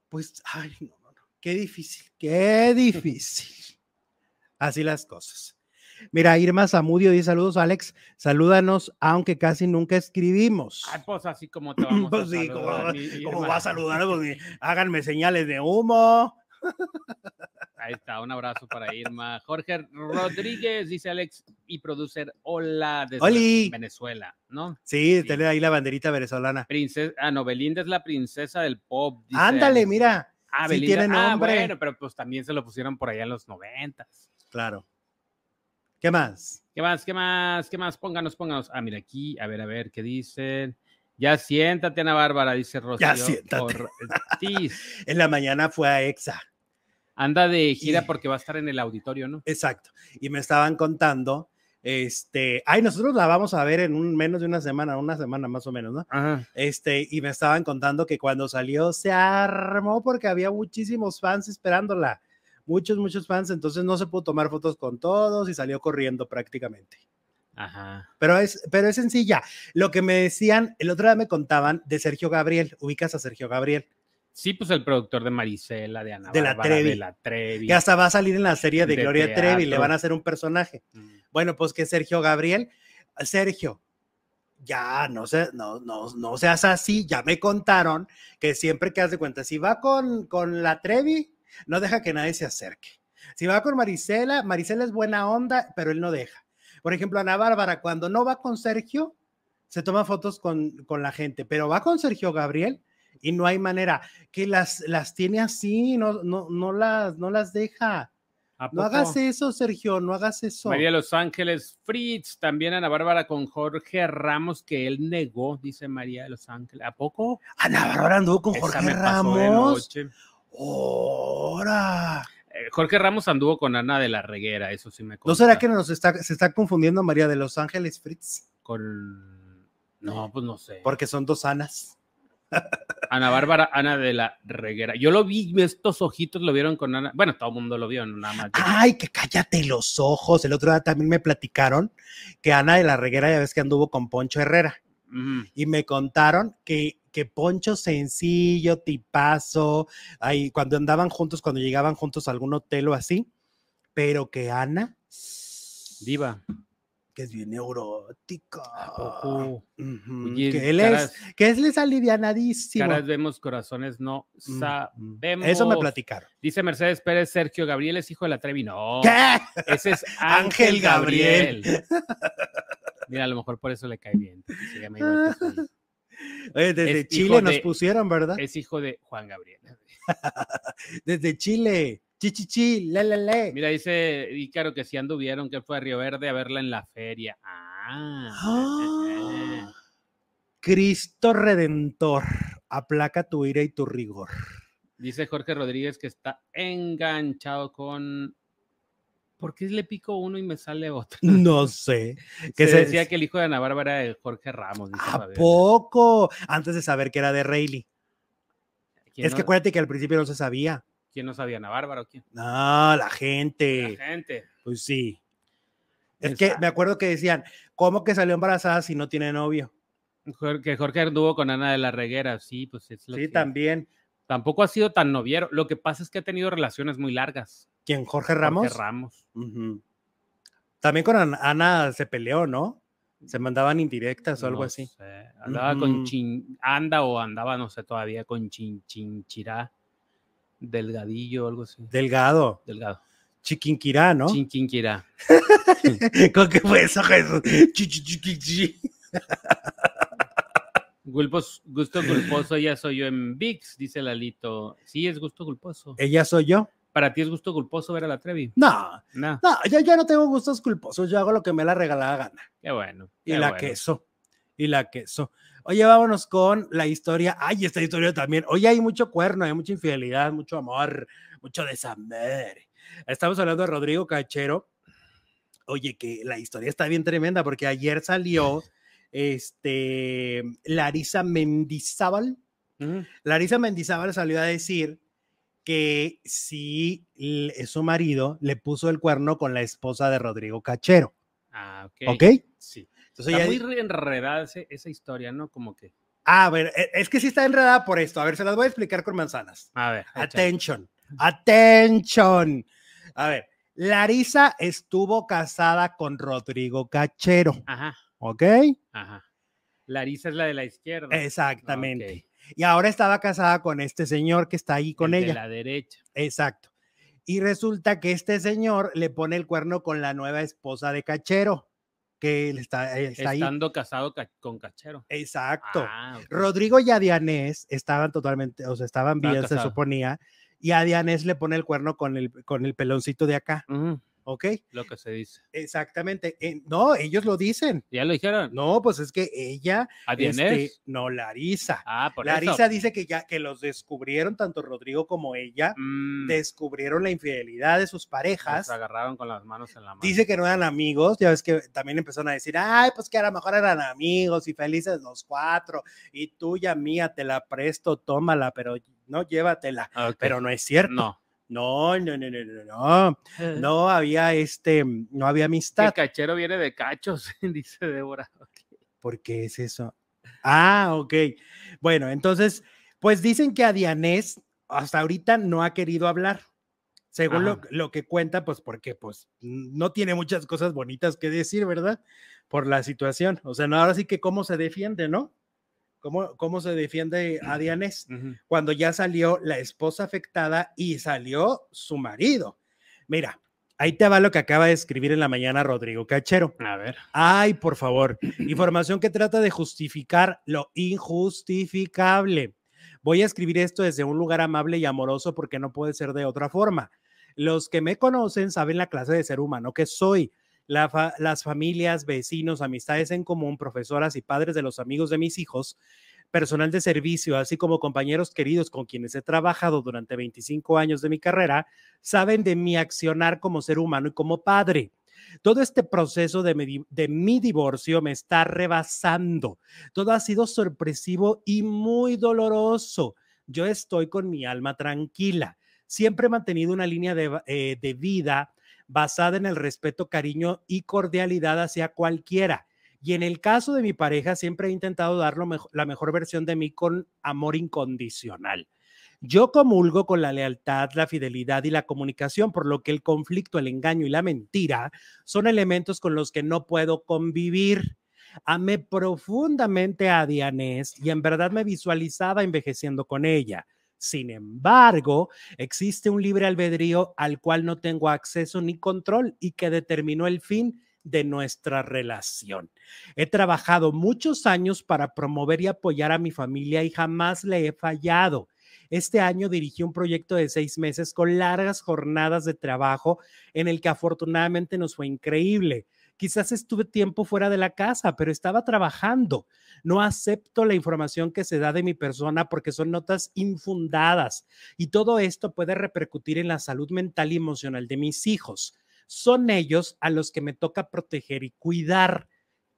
pues, ay, no, no, no, qué difícil, qué difícil. Así las cosas. Mira, Irma Zamudio dice saludos, Alex. Salúdanos, aunque casi nunca escribimos. Ay, pues así como te vamos pues a sí, saludar. ¿cómo, va a saludar? Pues háganme señales de humo. Ahí está, un abrazo para Irma. Jorge Rodríguez, dice Alex, y producer, hola desde Venezuela, ¿no? Sí, tiene ahí la banderita venezolana. Princesa, ah, no, Belinda es la princesa del pop. Ándale, mira. Ah, Belinda. Tiene ah, nombre. Ah, bueno, pero pues también se lo pusieron por allá en los noventas. Claro. ¿Qué más? ¿Qué más? ¿Qué más? ¿Qué más? Pónganos, pónganos. Ah, mira aquí, a ver, a ver, ¿qué dicen? Ya siéntate, Ana Bárbara, dice Rocío. Ya siéntate. en la mañana fue a EXA. Anda de gira porque va a estar en el auditorio, ¿no? Exacto. Y me estaban contando, este, ay, nosotros la vamos a ver en un menos de una semana, una semana más o menos, ¿no? Ajá. Este, y me estaban contando que cuando salió se armó porque había muchísimos fans esperándola. Muchos, muchos fans, entonces no se pudo tomar fotos con todos y salió corriendo prácticamente. Ajá. Pero es, pero es sencilla. Lo que me decían, el otro día me contaban de Sergio Gabriel. Ubicas a Sergio Gabriel. Sí, pues el productor de Marisela, de Ana de la Trevi. De la Trevi. Que hasta va a salir en la serie de, Gloria Trevi, le van a hacer un personaje. Mm. Bueno, pues que Sergio Gabriel, Sergio, ya no sé, no, no, no seas así, ya me contaron que siempre que hace cuenta, si va con, con la Trevi, no deja que nadie se acerque. Si va con Marisela, Marisela es buena onda, pero él no deja. Por ejemplo, Ana Bárbara, cuando no va con Sergio, se toma fotos con, con la gente, pero va con Sergio Gabriel y no hay manera que las, las tiene así, no, no, no, las, no las deja. No hagas eso, Sergio, no hagas eso. María Los Ángeles Fritz, también Ana Bárbara con Jorge Ramos, que él negó, dice María de Los Ángeles. ¿A poco? Ana Bárbara anduvo con Jorge Ramos. ¡Hora! Eh, Jorge Ramos anduvo con Ana de la Reguera, eso sí me consta. ¿No será que nos está, se está confundiendo María de Los Ángeles Fritz? Con. No, pues no sé. Porque son dos Anas. Ana Bárbara, Ana de la Reguera. Yo lo vi, estos ojitos lo vieron con Ana. Bueno, todo el mundo lo vio, nada más. Ay, que cállate los ojos. El otro día también me platicaron que Ana de la Reguera, ya ves que anduvo con Poncho Herrera. Y me contaron que, que Poncho sencillo, tipazo, ahí cuando andaban juntos, cuando llegaban juntos a algún hotel o así, pero que Ana. Diva que es bien neurótico. que él es, que él es alivianadísimo. Caras vemos, corazones no sabemos. Eso me platicaron. Dice Mercedes Pérez, Sergio Gabriel es hijo de la Trevi. No. ¿Qué? Ese es Ángel Gabriel. Mira, a lo mejor por eso le cae bien. Oye, desde Chile nos pusieron, ¿verdad? Es hijo de Juan Gabriel. desde Chile. Chichichi, le, le, le. Mira, dice Ícaro que si anduvieron, que fue a Río Verde a verla en la feria. Ah. ah. Cristo Redentor, aplaca tu ira y tu rigor. Dice Jorge Rodríguez que está enganchado con. ¿Por qué le pico uno y me sale otro? No sé. Que se, decía que el hijo de Ana Bárbara era Jorge Ramos. ¿A poco? Antes de saber que era de Rayleigh. Es que acuérdate que al principio no se sabía. ¿Quién no sabía? ¿Ana Bárbara o quién? No, la gente. La gente. Pues sí. Es que me acuerdo que decían, ¿cómo que salió embarazada si no tiene novio? Que Jorge anduvo con Ana de la Reguera, sí, pues es lo Sí, también. Tampoco ha sido tan noviero. Lo que pasa es que ha tenido relaciones muy largas. ¿Quién? ¿Jorge Ramos? Jorge Ramos. También con Ana se peleó, ¿no? Se mandaban indirectas o algo así. Andaba con Chin, anda o andaba, no sé, todavía con Chin Chinchirá. Delgadillo o algo así. Delgado. Delgado. Chiquinquirá, ¿no? Chiquinquirá. ¿Con qué fue eso, Jesús? Gulpos, gusto culposo, ella soy yo en VIX, dice Lalito. Sí, es gusto culposo. ¿Ella soy yo? ¿Para ti es gusto culposo ver a la Trevi? No, no, no yo ya no tengo gustos culposos, yo hago lo que me la regalada gana. Qué bueno. y la queso, y la queso. Oye, vámonos con la historia. Ay, esta historia también. Oye, hay mucho cuerno, hay mucha infidelidad, mucho amor, mucho desamor. Estamos hablando de Rodrigo Cachero. Oye, que la historia está bien tremenda porque ayer salió este Larisa Mendizábal. Larisa Mendizábal salió a decir que si su marido le puso el cuerno con la esposa de Rodrigo Cachero. Ah, ok. ¿Ok? Sí. Está muy enredada esa historia, ¿no? Como que. Ah, a ver, es que sí está enredada por esto. A ver, se las voy a explicar con manzanas. A ver. Attention. Attention. A ver, Larisa estuvo casada con Rodrigo Cachero. Ajá. ¿Ok? Ajá. Larisa es la de la izquierda. Exactamente. Y ahora estaba casada con este señor que está ahí con ella. De la derecha. Exacto. Y resulta que este señor le pone el cuerno con la nueva esposa de Cachero que está, eh, está Estando casado con Cachero. Exacto. Ah, Rodrigo y Adianés estaban totalmente, o sea, estaban bien, se suponía, y Adianés le pone el cuerno con el, con el peloncito de acá. ¿Ok? Lo que se dice. Exactamente. Eh, no, ellos lo dicen. ¿Ya lo dijeron? No, pues es que ella. Este, no, Larisa. Ah, por Larisa dice que ya que los descubrieron, tanto Rodrigo como ella, mm. descubrieron la infidelidad de sus parejas. Se agarraron con las manos en la mano. Dice que no eran amigos, ya ves que también empezaron a decir, ay, pues que a lo mejor eran amigos y felices los cuatro, y tuya mía, te la presto, tómala, pero no llévatela. Pero no es cierto. No. No, no, no, no, no, no. No había este, no había amistad. El cachero viene de cachos, dice Débora. ¿Por qué es eso? Ah, ok. Bueno, entonces, pues dicen que a Dianés hasta ahorita no ha querido hablar. Según lo, lo, que cuenta, pues porque pues no tiene muchas cosas bonitas que decir, ¿verdad? Por la situación. O sea, no, ahora sí que cómo se defiende, ¿no? ¿Cómo, cómo se defiende a Dianés? Cuando ya salió la esposa afectada y salió su marido. Mira, ahí te va lo que acaba de escribir en la mañana Rodrigo Cachero. A ver. Ay, por favor. Información que trata de justificar lo injustificable. Voy a escribir esto desde un lugar amable y amoroso porque no puede ser de otra forma. Los que me conocen saben la clase de ser humano que soy las familias, vecinos, amistades en común, profesoras y padres de los amigos de mis hijos, personal de servicio, así como compañeros queridos con quienes he trabajado durante 25 años de mi carrera, saben de mi accionar como ser humano y como padre. Todo este proceso de mi, divorcio me está rebasando. Todo ha sido sorpresivo y muy doloroso. Yo estoy con mi alma tranquila. Siempre he mantenido una línea de, eh, de vida basada en el respeto, cariño y cordialidad hacia cualquiera. Y en el caso de mi pareja, siempre he intentado dar la mejor versión de mí con amor incondicional. Yo comulgo con la lealtad, la fidelidad y la comunicación, por lo que el conflicto, el engaño y la mentira son elementos con los que no puedo convivir. Amé profundamente a Dianés y en verdad me visualizaba envejeciendo con ella. Sin embargo, existe un libre albedrío al cual no tengo acceso ni control y que determinó el fin de nuestra relación. He trabajado muchos años para promover y apoyar a mi familia y jamás le he fallado. Este año dirigí un proyecto de seis meses con largas jornadas de trabajo en el que afortunadamente nos fue increíble. Quizás estuve tiempo fuera de la casa, pero estaba trabajando. No acepto la información que se da de mi persona porque son notas infundadas y todo esto puede repercutir en la salud mental y emocional de mis hijos. Son ellos a los que me toca proteger y cuidar.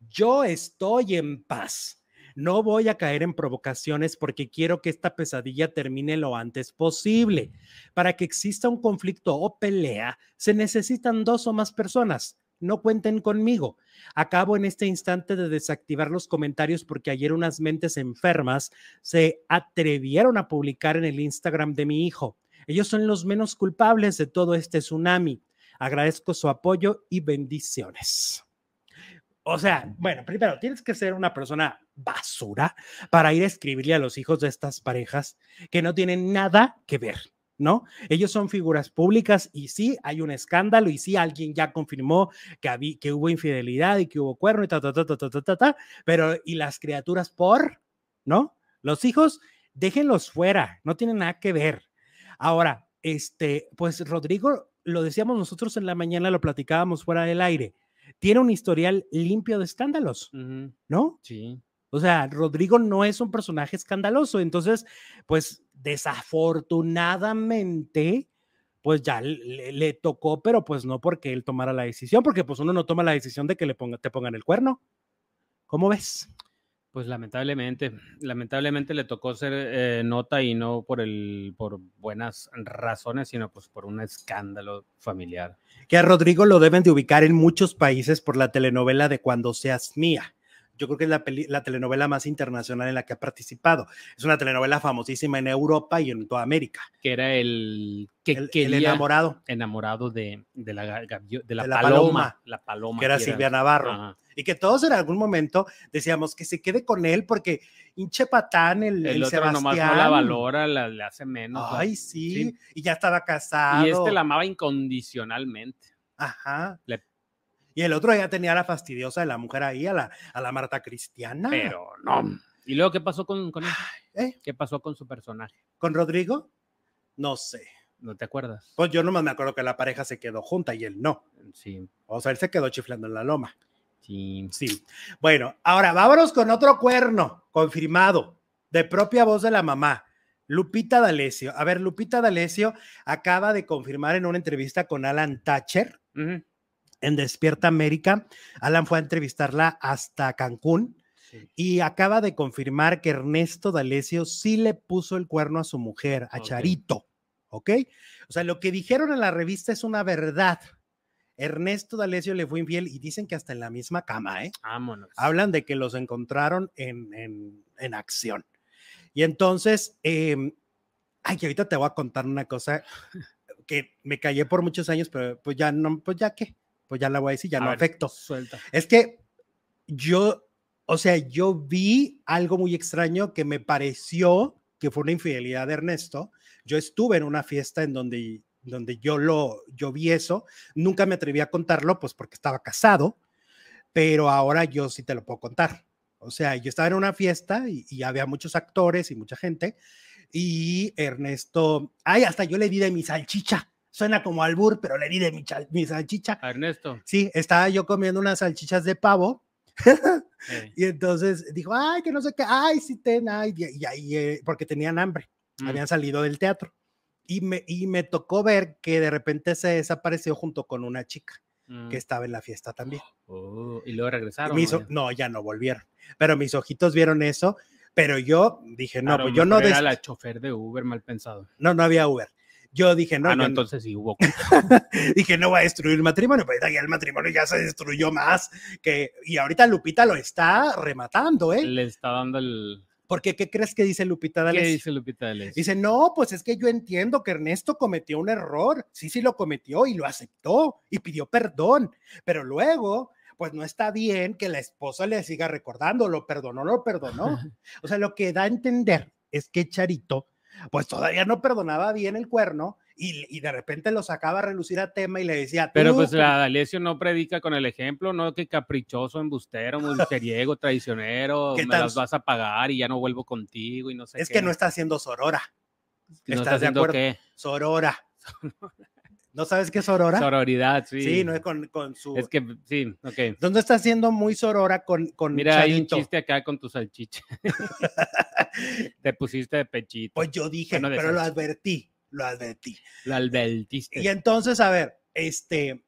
Yo estoy en paz. No voy a caer en provocaciones porque quiero que esta pesadilla termine lo antes posible. Para que exista un conflicto o pelea, se necesitan dos o más personas. No cuenten conmigo. Acabo en este instante de desactivar los comentarios porque ayer unas mentes enfermas se atrevieron a publicar en el Instagram de mi hijo. Ellos son los menos culpables de todo este tsunami. Agradezco su apoyo y bendiciones. O sea, bueno, primero tienes que ser una persona basura para ir a escribirle a los hijos de estas parejas que no tienen nada que ver, ¿no? Ellos son figuras públicas y sí, hay un escándalo y sí, alguien ya confirmó que, que hubo infidelidad y que hubo cuerno y ta, ta, ta, ta, ta, ta, ta, pero ¿y las criaturas por? ¿No? Los hijos, déjenlos fuera, no tienen nada que ver. Ahora, este, pues Rodrigo, lo decíamos nosotros en la mañana, lo platicábamos fuera del aire tiene un historial limpio de escándalos, ¿no? Sí. O sea, Rodrigo no es un personaje escandaloso, entonces, pues desafortunadamente, pues ya le, tocó, pero pues no porque él tomara la decisión, porque pues uno no toma la decisión de que le ponga, te pongan el cuerno. ¿Cómo ves? Pues lamentablemente, lamentablemente le tocó ser eh, nota y no por el, por buenas razones, sino pues por un escándalo familiar. Que a Rodrigo lo deben de ubicar en muchos países por la telenovela de Cuando seas mía yo creo que es la, la, telenovela más internacional en la que ha participado. Es una telenovela famosísima en Europa y en toda América. Que era el que el, enamorado. Enamorado de, de, la, de la, paloma, La paloma. Que era Silvia Navarro. Y que todos en algún momento decíamos que se quede con él porque hinche patán el, el, el otro Sebastián. nomás no la valora, la, le hace menos. Ay, sí. Y ya estaba casado. Y este la amaba incondicionalmente. Ajá. Le y el otro ya tenía la fastidiosa de la mujer ahí, a la, a la Marta Cristiana. Pero no. ¿Y luego qué pasó con, con él? ¿Eh? ¿Qué pasó con su personaje? ¿Con Rodrigo? No sé. ¿No te acuerdas? Pues yo nomás me acuerdo que la pareja se quedó junta y él no. Sí. O sea, él se quedó chiflando en la loma. Sí. Sí. Bueno, ahora vámonos con otro cuerno confirmado de propia voz de la mamá. Lupita D'Alessio. A ver, Lupita D'Alessio acaba de confirmar en una entrevista con Alan Thatcher en Despierta América. Alan fue a entrevistarla hasta Cancún y acaba de confirmar que Ernesto D'Alessio sí le puso el cuerno a su mujer, a Charito. ¿Ok? O sea, lo que dijeron en la revista es una verdad. Ernesto D'Alessio le fue infiel y dicen que hasta en la misma cama, ¿eh? Vámonos. Hablan de que los encontraron en, en, acción. Y entonces, eh, ay, que ahorita te voy a contar una cosa que me callé por muchos años, pero pues ya no, pues ya qué, pues ya la voy a decir, ya no afecto. Suelta. Es que yo, o sea, yo vi algo muy extraño que me pareció que fue una infidelidad de Ernesto. Yo estuve en una fiesta en donde, donde yo lo, yo vi eso. Nunca me atreví a contarlo, pues porque estaba casado, pero ahora yo sí te lo puedo contar. O sea, yo estaba en una fiesta y, y había muchos actores y mucha gente y Ernesto, ay, hasta yo le di de mi salchicha. Suena como albur, pero le di de mi, salchicha. A Ernesto. Sí, estaba yo comiendo unas salchichas de pavo. y entonces dijo, ay, que no sé qué, ay, sí, ten, ay, y, ahí, eh, porque tenían hambre, mm. habían salido del teatro. Y me, y me tocó ver que de repente se desapareció junto con una chica que mm. estaba en la fiesta también. Oh, y luego regresaron. ¿no? ya no volvieron. Pero mis ojitos vieron eso, pero yo dije, no, pues yo no. Era la chofer de Uber mal pensado. No, no había Uber. Yo dije, no. Ah, no, entonces sí hubo. dije, no voy a destruir el matrimonio, pero ya el matrimonio ya se destruyó más. que Y ahorita Lupita lo está rematando, ¿eh? Le está dando el. Porque, ¿qué crees que dice Lupita D'Alessio? ¿Qué dice Lupita D'Alessio? Dice, no, pues es que yo entiendo que Ernesto cometió un error. Sí, sí lo cometió y lo aceptó y pidió perdón. Pero luego, pues no está bien que la esposa le siga recordando, lo perdonó, lo perdonó. O sea, lo que da a entender es que Charito, pues todavía no perdonaba bien el cuerno y, de repente lo sacaba a relucir a tema y le decía. Pero pues la Alessio no predica con el ejemplo, no que caprichoso, embustero, mujeriego, traicionero, me las vas a pagar y ya no vuelvo contigo y no sé. Es que no está haciendo Sorora. ¿Estás de acuerdo? Qué? Sorora. ¿No sabes qué es sorora? Sororidad, sí. Sí, no es con, su. Es que, sí, ok. ¿Dónde está siendo muy sorora con, con Mira, hay un chiste acá con tu salchicha. Te pusiste de pechito. Pues yo dije, pero lo advertí lo advertí. Lo advertiste. Y entonces, a ver, este,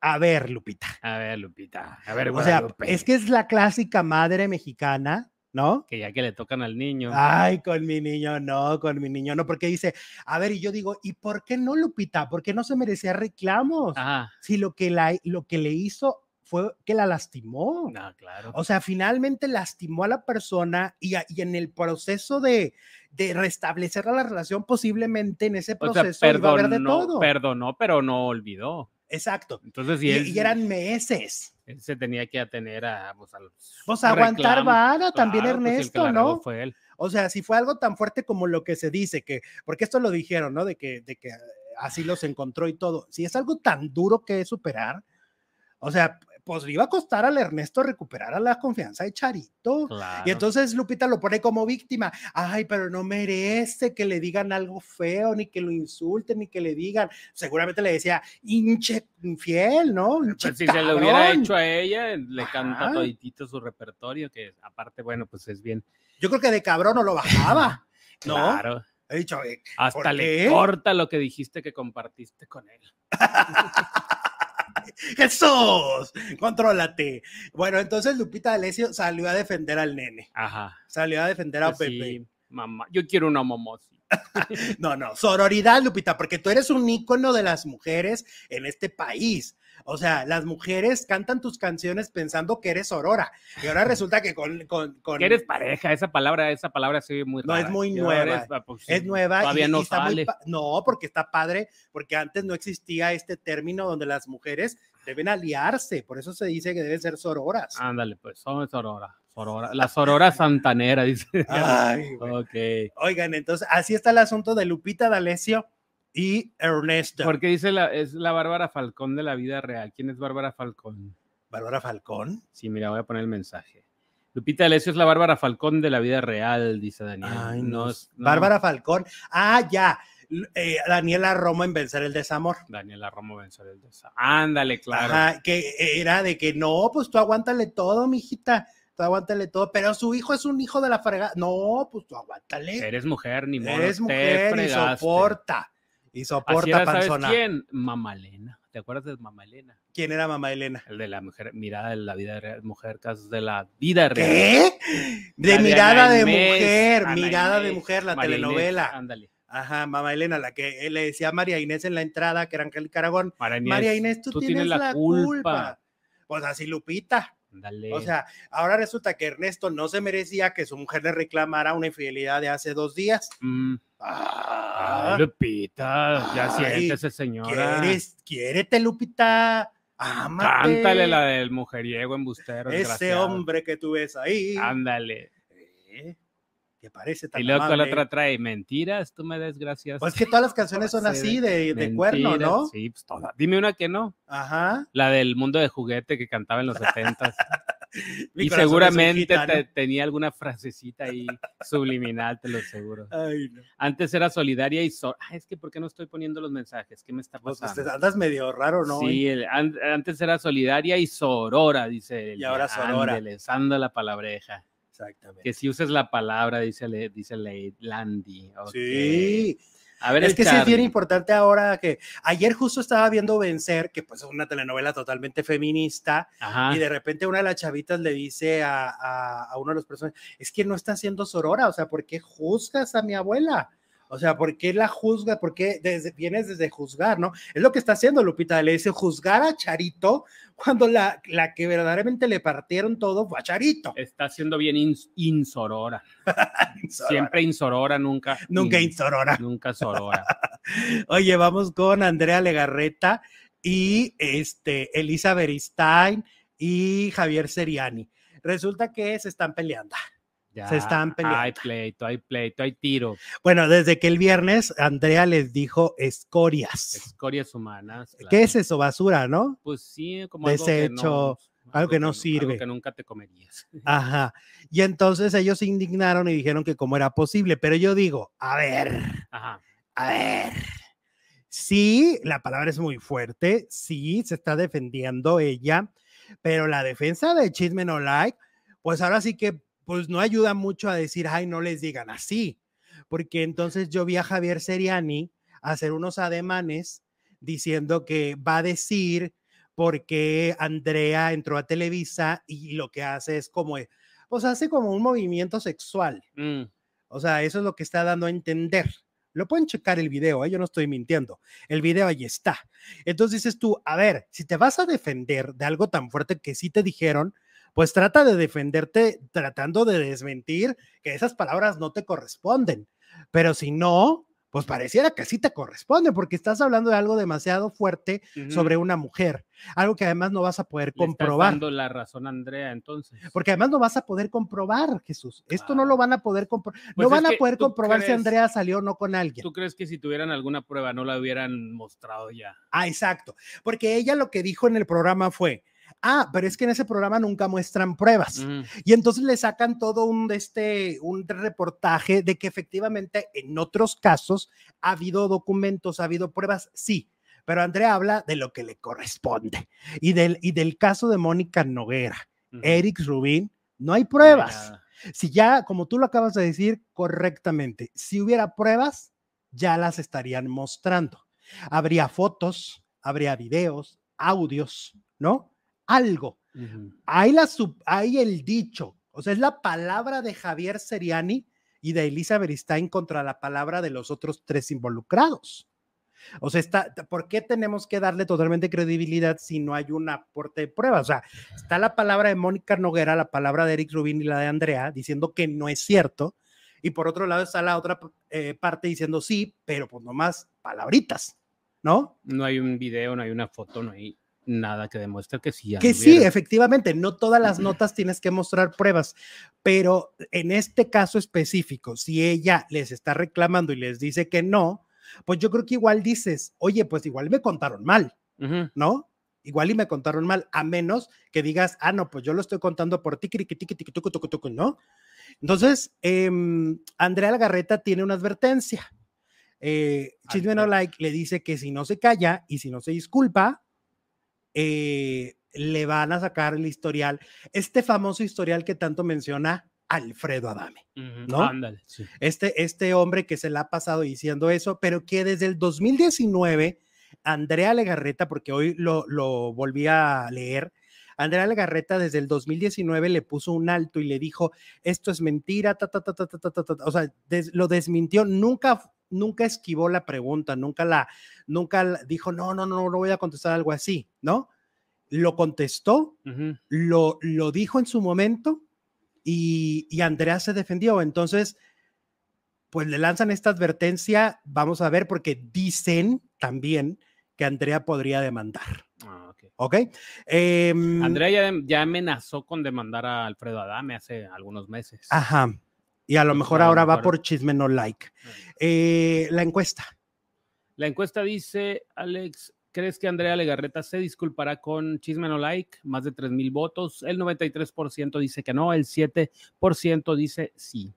a ver, Lupita. A ver, Lupita. A ver, o sea, es que es la clásica madre mexicana, ¿no? Que ya que le tocan al niño. Ay, con mi niño no, con mi niño no, porque dice, a ver, y yo digo, ¿y por qué no, Lupita? ¿Por qué no se merecía reclamos? Si lo que, la, lo que le hizo fue que la lastimó. Ah, claro. O sea, finalmente lastimó a la persona y, y en el proceso de, de, restablecer la relación, posiblemente en ese proceso iba a haber de todo. Perdonó, pero no olvidó. Exacto. Entonces, y, y, eran meses. Él se tenía que atener a, pues, pues aguantar vara también pues, Ernesto, ¿no? Fue él. O sea, si fue algo tan fuerte como lo que se dice, que, porque esto lo dijeron, ¿no? De que, de que así los encontró y todo. Si es algo tan duro que superar, o sea, pues le iba a costar al Ernesto recuperar a la confianza de Charito. Y entonces Lupita lo pone como víctima. Ay, pero no merece que le digan algo feo, ni que lo insulten, ni que le digan. Seguramente le decía, hinche infiel, ¿no? Pues si se lo hubiera hecho a ella, le canta toditito su repertorio, que aparte, bueno, pues es bien. Yo creo que de cabrón no lo bajaba. ¿no? Claro. He dicho, hasta le corta lo que dijiste que compartiste con él. Jesús, contrólate. Bueno, entonces Lupita D'Alessio salió a defender al nene. Ajá. Salió a defender a pues Pepe. Sí, mamá, yo quiero una momosi. no, no, sororidad, Lupita, porque tú eres un ícono de las mujeres en este país. O sea, las mujeres cantan tus canciones pensando que eres Aurora. Y ahora resulta que con. con, Que eres pareja, esa palabra, esa palabra sí muy No, es muy nueva. Ah, pues es nueva. Todavía no sale. no, porque está padre, porque antes no existía este término donde las mujeres deben aliarse. Por eso se dice que deben ser sororas. Ándale, pues, son sororas. Sorora, la Sorora Santanera, dice. Ay, okay. Oigan, entonces, así está el asunto de Lupita D'Alessio y Ernesto. Porque dice la, es la Bárbara Falcón de la vida real. ¿Quién es Bárbara Falcón? ¿Bárbara Falcón? Sí, mira, voy a poner el mensaje. Lupita Alessio es la Bárbara Falcón de la vida real, dice Daniel. Ay, no, Bárbara Falcón. Ah, ya. Eh, Daniela Romo en Vencer el Desamor. Daniela Romo Vencer el Desamor. Ándale, claro. Ajá, que era de que no, pues tú aguántale todo, mijita. Tú aguántale todo, pero su hijo es un hijo de la fregada. No, pues tú aguántale. Eres mujer, ni modo. Eres mujer y soporta. Y soporta ¿sabes quién? Mamá Elena. ¿Te acuerdas de Mamá Elena? ¿Quién era Mamá Elena? El de la mujer, mirada de la vida real, mujer, casos de la vida real. ¿Qué? De mirada de, mujer, mirada de mujer, la telenovela. ándale. Ajá, Mamá Elena, la que le decía a María Inés en la entrada, que era Caragón. María Inés, tú, tienes, la, culpa. Pues así Lupita. O sea, ahora resulta que Ernesto no se merecía que su mujer le reclamara una infidelidad de hace dos días. Mm. Ah, Lupita, ya siéntese, señora. ¿Quieres, quiérete, Lupita. Cántale la del mujeriego embustero. Ese hombre que tú ves ahí. Ándale. Eh, que parece tan Y luego la otra trae mentiras, tú me desgracias. Pues que todas las canciones son así, de, de cuerno, ¿no? Sí, pues todas. Dime una que no. Ajá. La del mundo de juguete que cantaba en los 70 y seguramente tenía alguna frasecita ahí subliminal, te lo aseguro. Antes era solidaria y so es que ¿por qué no estoy poniendo los mensajes? ¿Qué me está pues, pues, pasando? andas medio raro, ¿no? Sí, antes era solidaria y sorora, dice. y ahora sorora. Ándele, la palabreja. Exactamente. Que si uses la palabra, dice, dice Landy. Sí es que sí es bien importante ahora que ayer justo estaba viendo Vencer, que pues es una telenovela totalmente feminista, y de repente una de las chavitas le dice a, uno de los personajes, es que no está haciendo sorora, o sea, ¿por qué juzgas a mi abuela? O sea, ¿por qué la juzga? ¿Por qué desde, vienes desde juzgar, no? Es lo que está haciendo Lupita, le dice juzgar a Charito cuando la, la que verdaderamente le partieron todo fue a Charito. Está haciendo bien insorora. Siempre insorora, nunca. Nunca insorora. Nunca sorora. Oye, vamos con Andrea Legarreta y este, Elisa Beristain y Javier Seriani. Resulta que se están peleando se están peleando. Hay pleito, hay pleito, hay tiro. Bueno, desde que el viernes Andrea les dijo escorias. Escorias humanas. ¿Qué es eso? Basura, ¿no? Pues sí, como desecho. Algo que no, sirve. Algo que nunca te comerías. Ajá. Y entonces ellos se indignaron y dijeron que cómo era posible. Pero yo digo, a ver, Ajá. a ver. Sí, la palabra es muy fuerte. Sí, se está defendiendo ella. Pero la defensa de Chisme No Like, pues ahora sí que pues no ayuda mucho a decir, ay, no les digan así, porque entonces yo vi a Javier Seriani hacer unos ademanes diciendo que va a decir porque Andrea entró a Televisa y lo que hace es como, pues hace como un movimiento sexual. Mm. O sea, eso es lo que está dando a entender. Lo pueden checar el video, ¿eh? yo no estoy mintiendo. El video ahí está. Entonces dices tú, a ver, si te vas a defender de algo tan fuerte que sí te dijeron, pues trata de defenderte tratando de desmentir que esas palabras no te corresponden. Pero si no, pues pareciera que sí te corresponde, porque estás hablando de algo demasiado fuerte sobre una mujer, algo que además no vas a poder comprobar. Estás dando la razón, Andrea, entonces. Porque además no vas a poder comprobar, Jesús. Esto no lo van a poder comprobar. no pues van a poder comprobar si Andrea salió o no con alguien. ¿Tú crees que si tuvieran alguna prueba no la hubieran mostrado ya? Ah, exacto. Porque ella lo que dijo en el programa fue, Ah, pero es que en ese programa nunca muestran pruebas. Y entonces le sacan todo un, este, un reportaje de que efectivamente en otros casos ha habido documentos, ha habido pruebas, sí. Pero Andrea habla de lo que le corresponde. Y del, y del caso de Mónica Noguera, Eric Rubin, no hay pruebas. si ya, como tú lo acabas de decir correctamente, si hubiera pruebas, ya las estarían mostrando. Habría fotos, habría videos, audios, ¿no? Algo. hay, la hay el dicho, o sea, es la palabra de Javier Seriani y de Elisa Beristain contra la palabra de los otros tres involucrados. O sea, está, ¿por qué tenemos que darle totalmente credibilidad si no hay un aporte de pruebas? O sea, está la palabra de Mónica Noguera, la palabra de Eric Rubin y la de Andrea diciendo que no es cierto. Y por otro lado está la otra eh, parte diciendo sí, pero pues nomás palabritas, ¿no? No hay un video, no hay una foto, no hay nada que demuestre que sí. Que sí, efectivamente, no todas las notas tienes que mostrar pruebas, pero en este caso específico, si ella les está reclamando y les dice que no, pues yo creo que igual dices, oye, pues igual me contaron mal, ¿no? Igual y me contaron mal, a menos que digas, ah, no, pues yo lo estoy contando por ti, ¿no? Entonces, eh, Andrea Lagarreta tiene una advertencia. Eh, Chisme No Like le dice que si no se calla y si no se disculpa, eh, le van a sacar el historial, este famoso historial que tanto menciona Alfredo Adame, ¿no? este, este hombre que se le ha pasado diciendo eso, pero que desde el 2019, Andrea Legarreta, porque hoy lo, lo volví a leer, Andrea Legarreta desde el 2019 le puso un alto y le dijo, esto es mentira, ta, ta, ta, ta, ta, ta, ta, o sea, lo desmintió, nunca, nunca esquivó la pregunta, nunca la, nunca dijo, no, no, no, no voy a contestar algo así, ¿no? Lo contestó, lo, lo dijo en su momento y, y Andrea se defendió. Entonces, pues le lanzan esta advertencia, vamos a ver, porque dicen también que Andrea podría demandar. Ah, ok. Em, Andrea ya, ya, amenazó con demandar a Alfredo Adame hace algunos meses. Ajá. Y a lo mejor ahora va por chisme no like. Eh, la encuesta. La encuesta dice, Alex, ¿crees que Andrea Legarreta se disculpará con chisme no like? Más de 3 mil votos. El 93% dice que no, el 7% dice sí.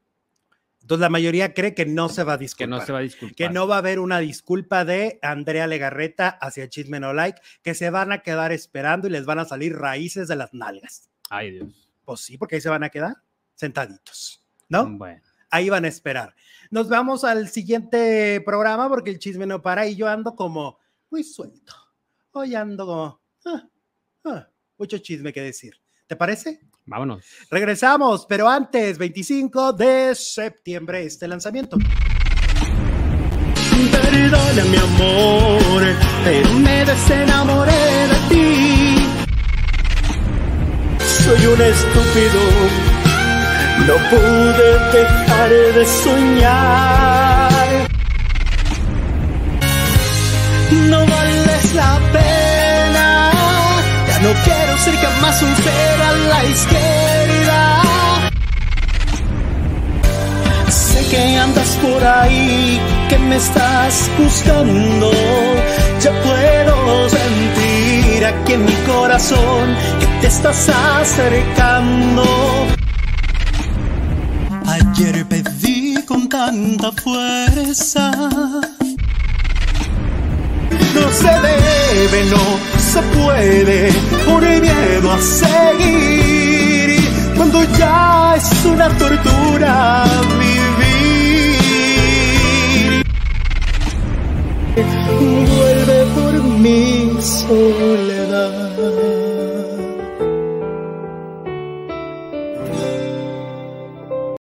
Entonces la mayoría cree que no se va a disculpar. Que no se va a disculpar. Que no va a haber una disculpa de Andrea Legarreta hacia Chisme No Like, que se van a quedar esperando y les van a salir raíces de las nalgas. Ay, Dios. Pues sí, porque ahí se van a quedar sentaditos. ¿no? Bueno. Ahí van a esperar. Nos vamos al siguiente programa porque el chisme no para y yo ando como muy suelto. Hoy ando como ah, ah, mucho chisme que decir. ¿Te parece? Vámonos. Regresamos, pero antes, 25 de septiembre, este lanzamiento. Perdona mi amor, pero me desenamoré de ti. Soy un estúpido, no pude dejar de soñar. No vales la pena, ya no quiero ser jamás un ser a la izquierda. Sé que andas por ahí, que me estás buscando. Ya puedo sentir aquí en mi corazón que te estás acercando. Ayer pedí con tanta fuerza. No se debe, no se puede, por el miedo a seguir. Cuando ya es una tortura vivir. Vuelve por mi soledad.